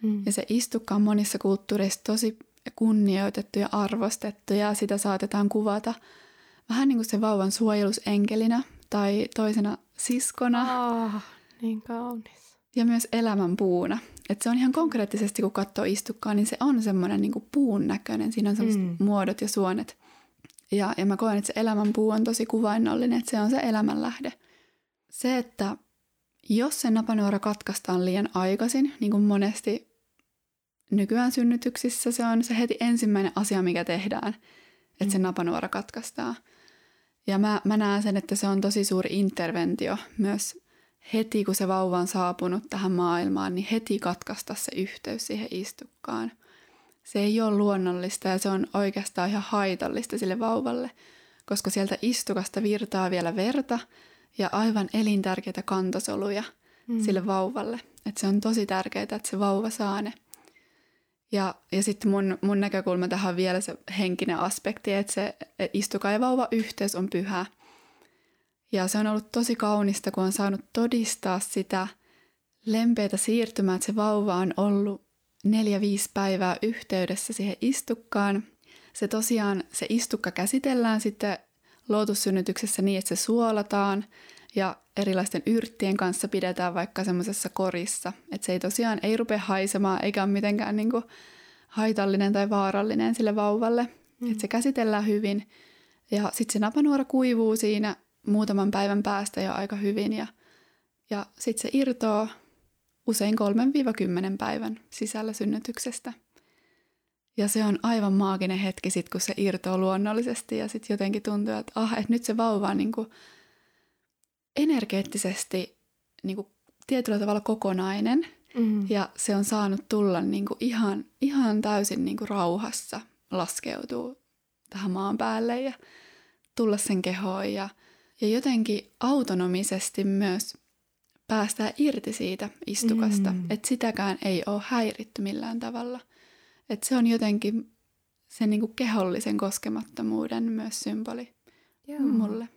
Mm. Ja se istukka on monissa kulttuureissa tosi kunnioitettu ja arvostettu ja sitä saatetaan kuvata vähän niin kuin se vauvan suojelusenkelinä tai toisena siskona. Oh, niin kaunis ja myös elämän puuna. Et se on ihan konkreettisesti, kun katsoo istukkaa, niin se on semmoinen niin puun näköinen. Siinä on semmoiset mm. muodot ja suonet. Ja, ja mä koen, että se elämän puu on tosi kuvainnollinen, että se on se elämänlähde. Se, että jos se napanuora katkaistaan liian aikaisin, niin kuin monesti nykyään synnytyksissä, se on se heti ensimmäinen asia, mikä tehdään, että mm. se napanuora katkaistaan. Ja mä, mä näen sen, että se on tosi suuri interventio myös heti kun se vauva on saapunut tähän maailmaan, niin heti katkaista se yhteys siihen istukkaan. Se ei ole luonnollista ja se on oikeastaan ihan haitallista sille vauvalle, koska sieltä istukasta virtaa vielä verta ja aivan elintärkeitä kantosoluja mm. sille vauvalle. Et se on tosi tärkeää, että se vauva saa ne. Ja, ja sitten mun, mun näkökulma tähän on vielä se henkinen aspekti, että se istuka ja vauva yhteys on pyhä – ja se on ollut tosi kaunista, kun on saanut todistaa sitä lempeitä siirtymää, että se vauva on ollut neljä-viisi päivää yhteydessä siihen istukkaan. Se tosiaan, se istukka käsitellään sitten lootussynnytyksessä niin, että se suolataan ja erilaisten yrttien kanssa pidetään vaikka semmoisessa korissa. Että se ei tosiaan ei rupea haisemaan eikä ole mitenkään niinku haitallinen tai vaarallinen sille vauvalle. Mm. Että se käsitellään hyvin. Ja sitten se napanuora kuivuu siinä muutaman päivän päästä jo aika hyvin ja, ja sitten se irtoaa usein 3-10 päivän sisällä synnytyksestä. Ja se on aivan maaginen hetki sitten, kun se irtoaa luonnollisesti ja sitten jotenkin tuntuu, että ah, että nyt se vauva on niin kuin energeettisesti niin kuin tietyllä tavalla kokonainen mm. ja se on saanut tulla niin kuin ihan, ihan täysin niin kuin rauhassa laskeutuu tähän maan päälle ja tulla sen kehoon ja – ja jotenkin autonomisesti myös päästää irti siitä istukasta, mm. että sitäkään ei ole häiritty millään tavalla. Että se on jotenkin sen niin kuin kehollisen koskemattomuuden myös symboli Joo. mulle.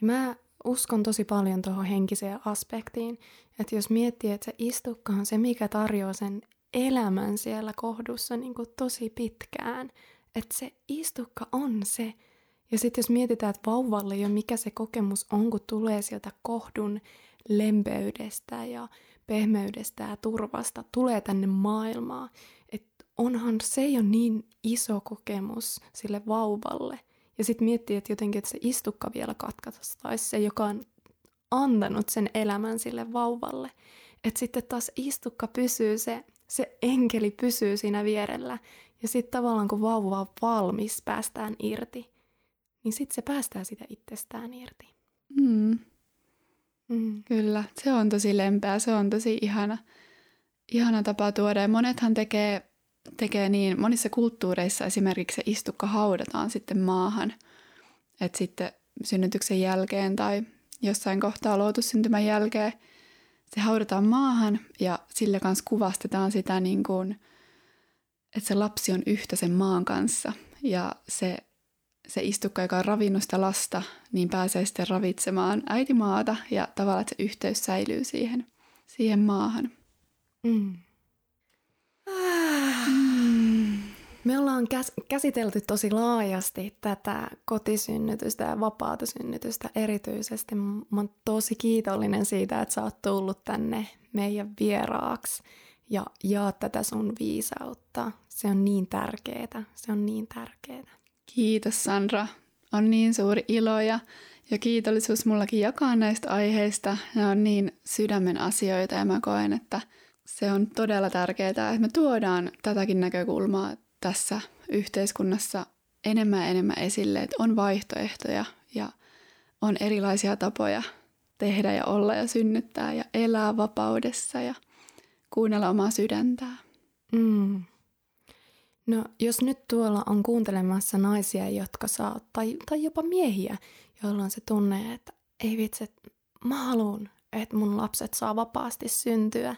Ja mä uskon tosi paljon tuohon henkiseen aspektiin, että jos miettii, että se istukka on se, mikä tarjoaa sen elämän siellä kohdussa niin kuin tosi pitkään, että se istukka on se, ja sitten jos mietitään, että vauvalle jo mikä se kokemus on, kun tulee sieltä kohdun lempeydestä ja pehmeydestä ja turvasta, tulee tänne maailmaan, että onhan se jo niin iso kokemus sille vauvalle. Ja sitten miettii, että jotenkin että se istukka vielä katkaisi, tai se, joka on antanut sen elämän sille vauvalle. Että sitten taas istukka pysyy, se, se enkeli pysyy siinä vierellä. Ja sitten tavallaan kun vauva on valmis päästään irti, niin sitten se päästää sitä itsestään irti. Mm. Mm. Kyllä, se on tosi lempeä, se on tosi ihana, ihana tapa tuoda. Ja monethan tekee, tekee niin, monissa kulttuureissa esimerkiksi se istukka haudataan sitten maahan. Että sitten synnytyksen jälkeen tai jossain kohtaa luotussyntymän jälkeen se haudataan maahan ja sillä kanssa kuvastetaan sitä niin kuin, että se lapsi on yhtä sen maan kanssa ja se, se istukka, joka on ravinnut sitä lasta, niin pääsee sitten ravitsemaan äitimaata ja tavallaan, että se yhteys säilyy siihen, siihen maahan. Mm. Me ollaan käs- käsitelty tosi laajasti tätä kotisynnytystä ja vapaata synnytystä erityisesti. Mä oon tosi kiitollinen siitä, että sä oot tullut tänne meidän vieraaksi ja jaat tätä sun viisautta. Se on niin tärkeää. Se on niin tärkeää. Kiitos Sandra. On niin suuri ilo ja, ja kiitollisuus mullakin jakaa näistä aiheista. Ne on niin sydämen asioita ja mä koen, että se on todella tärkeää, että me tuodaan tätäkin näkökulmaa tässä yhteiskunnassa enemmän ja enemmän esille, että on vaihtoehtoja ja on erilaisia tapoja tehdä ja olla ja synnyttää ja elää vapaudessa ja kuunnella omaa sydäntää. Mm. No jos nyt tuolla on kuuntelemassa naisia, jotka saa, tai, tai jopa miehiä, joilla on se tunne, että ei vitsi, mä haluan, että mun lapset saa vapaasti syntyä,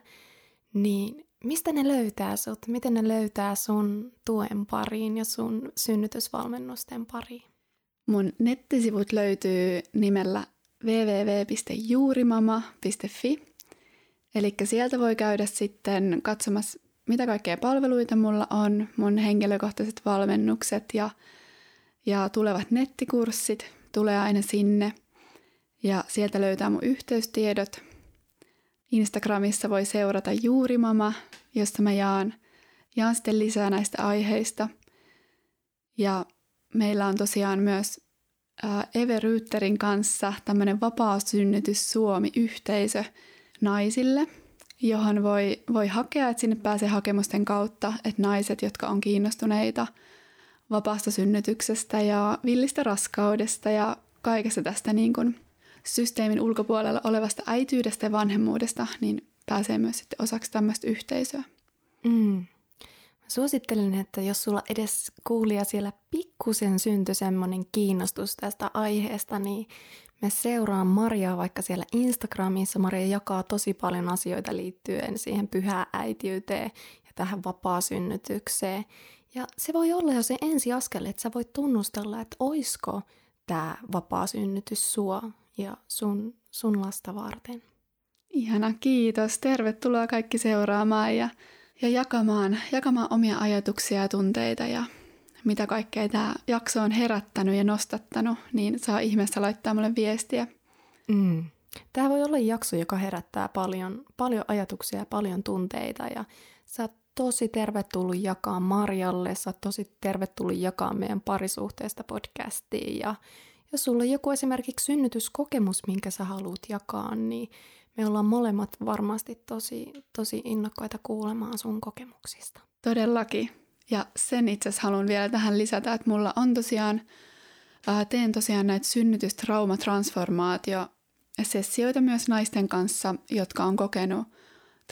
niin mistä ne löytää sut? Miten ne löytää sun tuen pariin ja sun synnytysvalmennusten pariin? Mun nettisivut löytyy nimellä www.juurimama.fi. Eli sieltä voi käydä sitten katsomassa, mitä kaikkea palveluita mulla on, mun henkilökohtaiset valmennukset ja, ja tulevat nettikurssit tulee aina sinne. Ja sieltä löytää mun yhteystiedot – Instagramissa voi seurata Juurimama, josta mä jaan, jaan sitten lisää näistä aiheista. Ja meillä on tosiaan myös Eve Ryytterin kanssa tämmöinen vapaa synnytys Suomi-yhteisö naisille, johon voi, voi hakea, että sinne pääsee hakemusten kautta, että naiset, jotka on kiinnostuneita vapaasta synnytyksestä ja villistä raskaudesta ja kaikesta tästä niin kuin systeemin ulkopuolella olevasta äityydestä ja vanhemmuudesta, niin pääsee myös sitten osaksi tämmöistä yhteisöä. Mm. Suosittelen, että jos sulla edes kuulija siellä pikkusen syntyi semmoinen kiinnostus tästä aiheesta, niin me seuraan Mariaa vaikka siellä Instagramissa. Maria jakaa tosi paljon asioita liittyen siihen pyhään äitiyteen ja tähän vapaa-synnytykseen. Ja se voi olla jo se ensiaskel, että sä voit tunnustella, että oisko tämä vapaa synnytys sua ja sun, sun lasta varten. Ihana, kiitos. Tervetuloa kaikki seuraamaan ja, ja jakamaan, jakamaan omia ajatuksia ja tunteita ja mitä kaikkea tämä jakso on herättänyt ja nostattanut, niin saa ihmeessä laittaa mulle viestiä. Mm. Tämä voi olla jakso, joka herättää paljon, paljon ajatuksia ja paljon tunteita ja sä oot tosi tervetullut jakaa Marjalle, sä oot tosi tervetullut jakaa meidän parisuhteesta podcastiin ja jos sulla on joku esimerkiksi synnytyskokemus, minkä sä haluat jakaa, niin me ollaan molemmat varmasti tosi, tosi innokkaita kuulemaan sun kokemuksista. Todellakin. Ja sen itse asiassa haluan vielä tähän lisätä, että mulla on tosiaan, ää, teen tosiaan näitä synnytystraumatransformaatio sessioita myös naisten kanssa, jotka on kokenut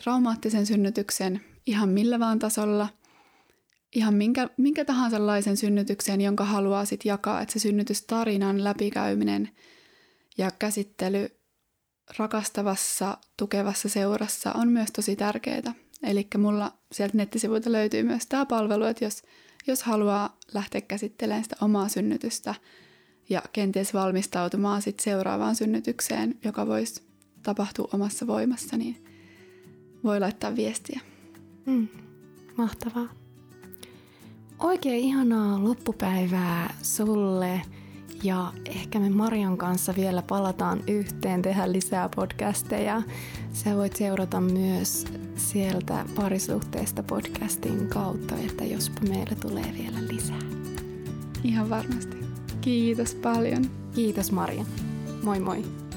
traumaattisen synnytyksen ihan millä vaan tasolla – ihan minkä, minkä tahansa laisen synnytyksen, jonka haluaa sitten jakaa, että se synnytystarinan läpikäyminen ja käsittely rakastavassa, tukevassa seurassa on myös tosi tärkeää. Eli mulla sieltä nettisivuilta löytyy myös tämä palvelu, että jos, jos haluaa lähteä käsittelemään sitä omaa synnytystä ja kenties valmistautumaan sit seuraavaan synnytykseen, joka voisi tapahtua omassa voimassa, niin voi laittaa viestiä. Mm, mahtavaa. Oikein ihanaa loppupäivää sulle ja ehkä me Marian kanssa vielä palataan yhteen, tehdä lisää podcasteja. Sä voit seurata myös sieltä parisuhteesta podcastin kautta, että jospa meillä tulee vielä lisää. Ihan varmasti. Kiitos paljon. Kiitos Maria. Moi moi.